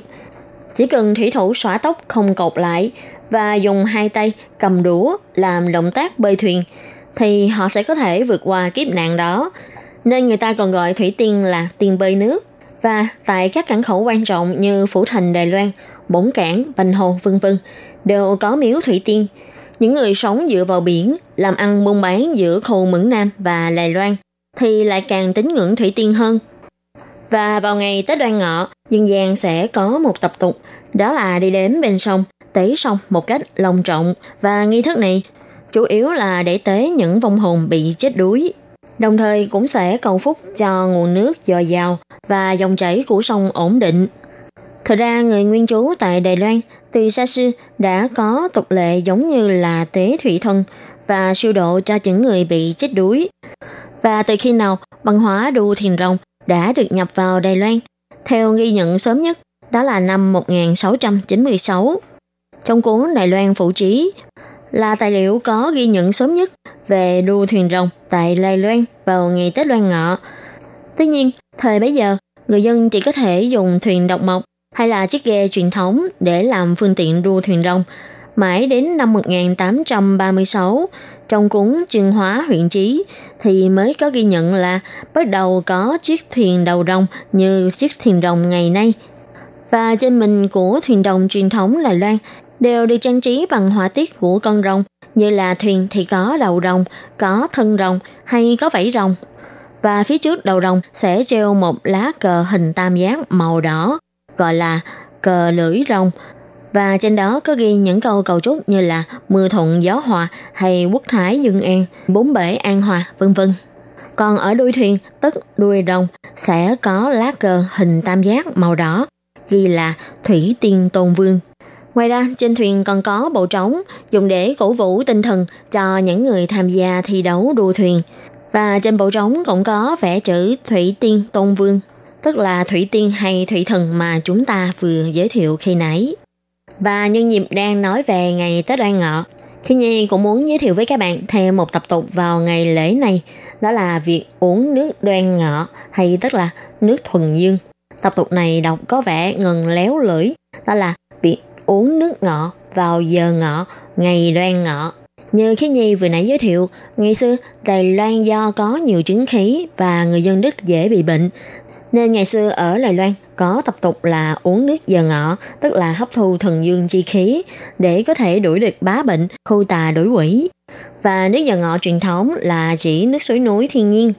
chỉ cần thủy thủ xóa tóc không cột lại và dùng hai tay cầm đũa làm động tác bơi thuyền thì họ sẽ có thể vượt qua kiếp nạn đó. Nên người ta còn gọi thủy tiên là tiên bơi nước. Và tại các cảng khẩu quan trọng như Phủ Thành Đài Loan, Bổn Cảng, Bành Hồ, vân vân đều có miếu thủy tiên. Những người sống dựa vào biển, làm ăn buôn bán giữa khu Mẫn Nam và Đài Loan thì lại càng tín ngưỡng thủy tiên hơn. Và vào ngày Tết Đoan Ngọ, dân gian sẽ có một tập tục, đó là đi đến bên sông, tế sông một cách long trọng và nghi thức này chủ yếu là để tế những vong hồn bị chết đuối. Đồng thời cũng sẽ cầu phúc cho nguồn nước dồi dào và dòng chảy của sông ổn định. Thật ra người nguyên trú tại Đài Loan từ xa xưa đã có tục lệ giống như là tế thủy thân và siêu độ cho những người bị chết đuối. Và từ khi nào văn hóa đu thiền rồng đã được nhập vào Đài Loan, theo ghi nhận sớm nhất, đó là năm 1696. Trong cuốn Đài Loan Phụ Trí là tài liệu có ghi nhận sớm nhất về đua thuyền rồng tại Đài Loan vào ngày Tết Loan Ngọ. Tuy nhiên, thời bấy giờ, người dân chỉ có thể dùng thuyền độc mộc hay là chiếc ghe truyền thống để làm phương tiện đua thuyền rồng. Mãi đến năm 1836, trong cuốn Trương Hóa huyện Chí thì mới có ghi nhận là bắt đầu có chiếc thuyền đầu rồng như chiếc thuyền rồng ngày nay. Và trên mình của thuyền rồng truyền thống Đài Loan đều được trang trí bằng họa tiết của con rồng, như là thuyền thì có đầu rồng, có thân rồng hay có vảy rồng. Và phía trước đầu rồng sẽ treo một lá cờ hình tam giác màu đỏ, gọi là cờ lưỡi rồng. Và trên đó có ghi những câu cầu chúc như là mưa thuận gió hòa hay quốc thái dân an, bốn bể an hòa, vân vân. Còn ở đuôi thuyền, tức đuôi rồng, sẽ có lá cờ hình tam giác màu đỏ, ghi là Thủy Tiên Tôn Vương. Ngoài ra, trên thuyền còn có bộ trống dùng để cổ vũ tinh thần cho những người tham gia thi đấu đua thuyền. Và trên bộ trống cũng có vẽ chữ Thủy Tiên Tôn Vương, tức là Thủy Tiên hay Thủy Thần mà chúng ta vừa giới thiệu khi nãy. Và nhân dịp đang nói về ngày Tết Đoan Ngọ, khi Nhi cũng muốn giới thiệu với các bạn thêm một tập tục vào ngày lễ này, đó là việc uống nước đoan ngọ hay tức là nước thuần dương. Tập tục này đọc có vẻ ngần léo lưỡi, đó là việc uống nước ngọ vào giờ ngọ, ngày đoan ngọ. Như Khí Nhi vừa nãy giới thiệu, ngày xưa Đài Loan do có nhiều chứng khí và người dân Đức dễ bị bệnh, nên ngày xưa ở Đài Loan có tập tục là uống nước giờ ngọ, tức là hấp thu thần dương chi khí để có thể đuổi được bá bệnh, khu tà đuổi quỷ. Và nước giờ ngọ truyền thống là chỉ nước suối núi thiên nhiên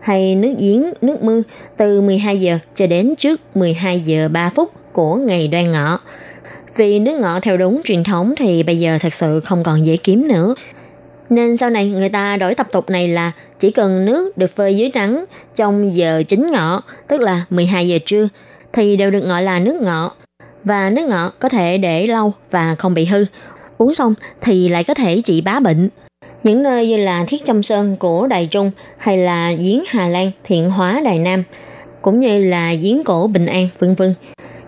hay nước giếng, nước mưa từ 12 giờ cho đến trước 12 giờ 3 phút của ngày đoan ngọ. Vì nước ngọ theo đúng truyền thống thì bây giờ thật sự không còn dễ kiếm nữa. Nên sau này người ta đổi tập tục này là chỉ cần nước được phơi dưới nắng trong giờ chính ngọ, tức là 12 giờ trưa, thì đều được gọi là nước ngọt Và nước ngọt có thể để lâu và không bị hư. Uống xong thì lại có thể trị bá bệnh. Những nơi như là Thiết Châm Sơn của Đài Trung hay là Giếng Hà Lan, Thiện Hóa Đài Nam, cũng như là Giếng Cổ Bình An, vân vân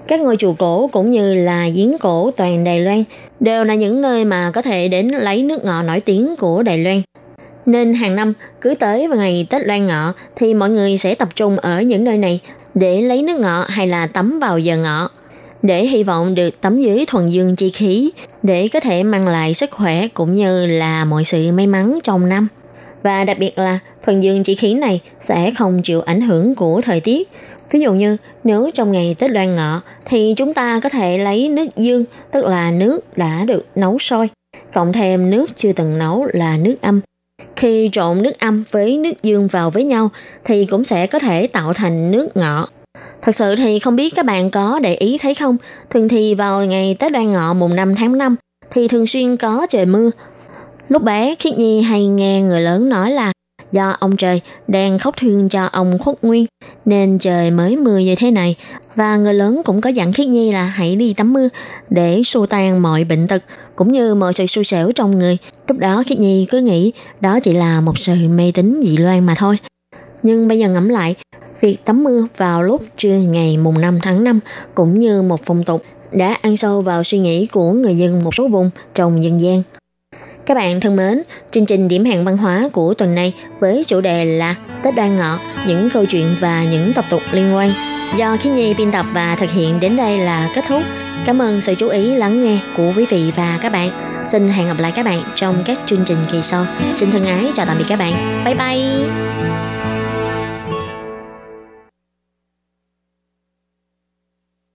các ngôi chùa cổ cũng như là giếng cổ toàn Đài Loan đều là những nơi mà có thể đến lấy nước ngọt nổi tiếng của Đài Loan. Nên hàng năm cứ tới vào ngày Tết Loan Ngọ thì mọi người sẽ tập trung ở những nơi này để lấy nước ngọ hay là tắm vào giờ ngọ để hy vọng được tắm dưới thuần dương chi khí để có thể mang lại sức khỏe cũng như là mọi sự may mắn trong năm. Và đặc biệt là thuần dương chi khí này sẽ không chịu ảnh hưởng của thời tiết Ví dụ như nếu trong ngày Tết Đoan Ngọ thì chúng ta có thể lấy nước dương, tức là nước đã được nấu sôi, cộng thêm nước chưa từng nấu là nước âm. Khi trộn nước âm với nước dương vào với nhau thì cũng sẽ có thể tạo thành nước ngọ. Thật sự thì không biết các bạn có để ý thấy không, thường thì vào ngày Tết Đoan Ngọ mùng 5 tháng 5 thì thường xuyên có trời mưa. Lúc bé Khiết Nhi hay nghe người lớn nói là do ông trời đang khóc thương cho ông khuất nguyên, nên trời mới mưa như thế này. Và người lớn cũng có dặn khiết nhi là hãy đi tắm mưa để xua tan mọi bệnh tật, cũng như mọi sự xui xẻo trong người. Lúc đó khiết nhi cứ nghĩ đó chỉ là một sự mê tín dị loan mà thôi. Nhưng bây giờ ngẫm lại, việc tắm mưa vào lúc trưa ngày mùng 5 tháng 5 cũng như một phong tục, đã ăn sâu vào suy nghĩ của người dân một số vùng trong dân gian các bạn thân mến, chương trình điểm hẹn văn hóa của tuần này với chủ đề là Tết Đoan Ngọ, những câu chuyện và những tập tục liên quan. Do Khí Nhi biên tập và thực hiện đến đây là kết thúc. Cảm ơn sự chú ý lắng nghe của quý vị và các bạn. Xin hẹn gặp lại các bạn trong các chương trình kỳ sau. Xin thân ái chào tạm biệt các bạn. Bye bye!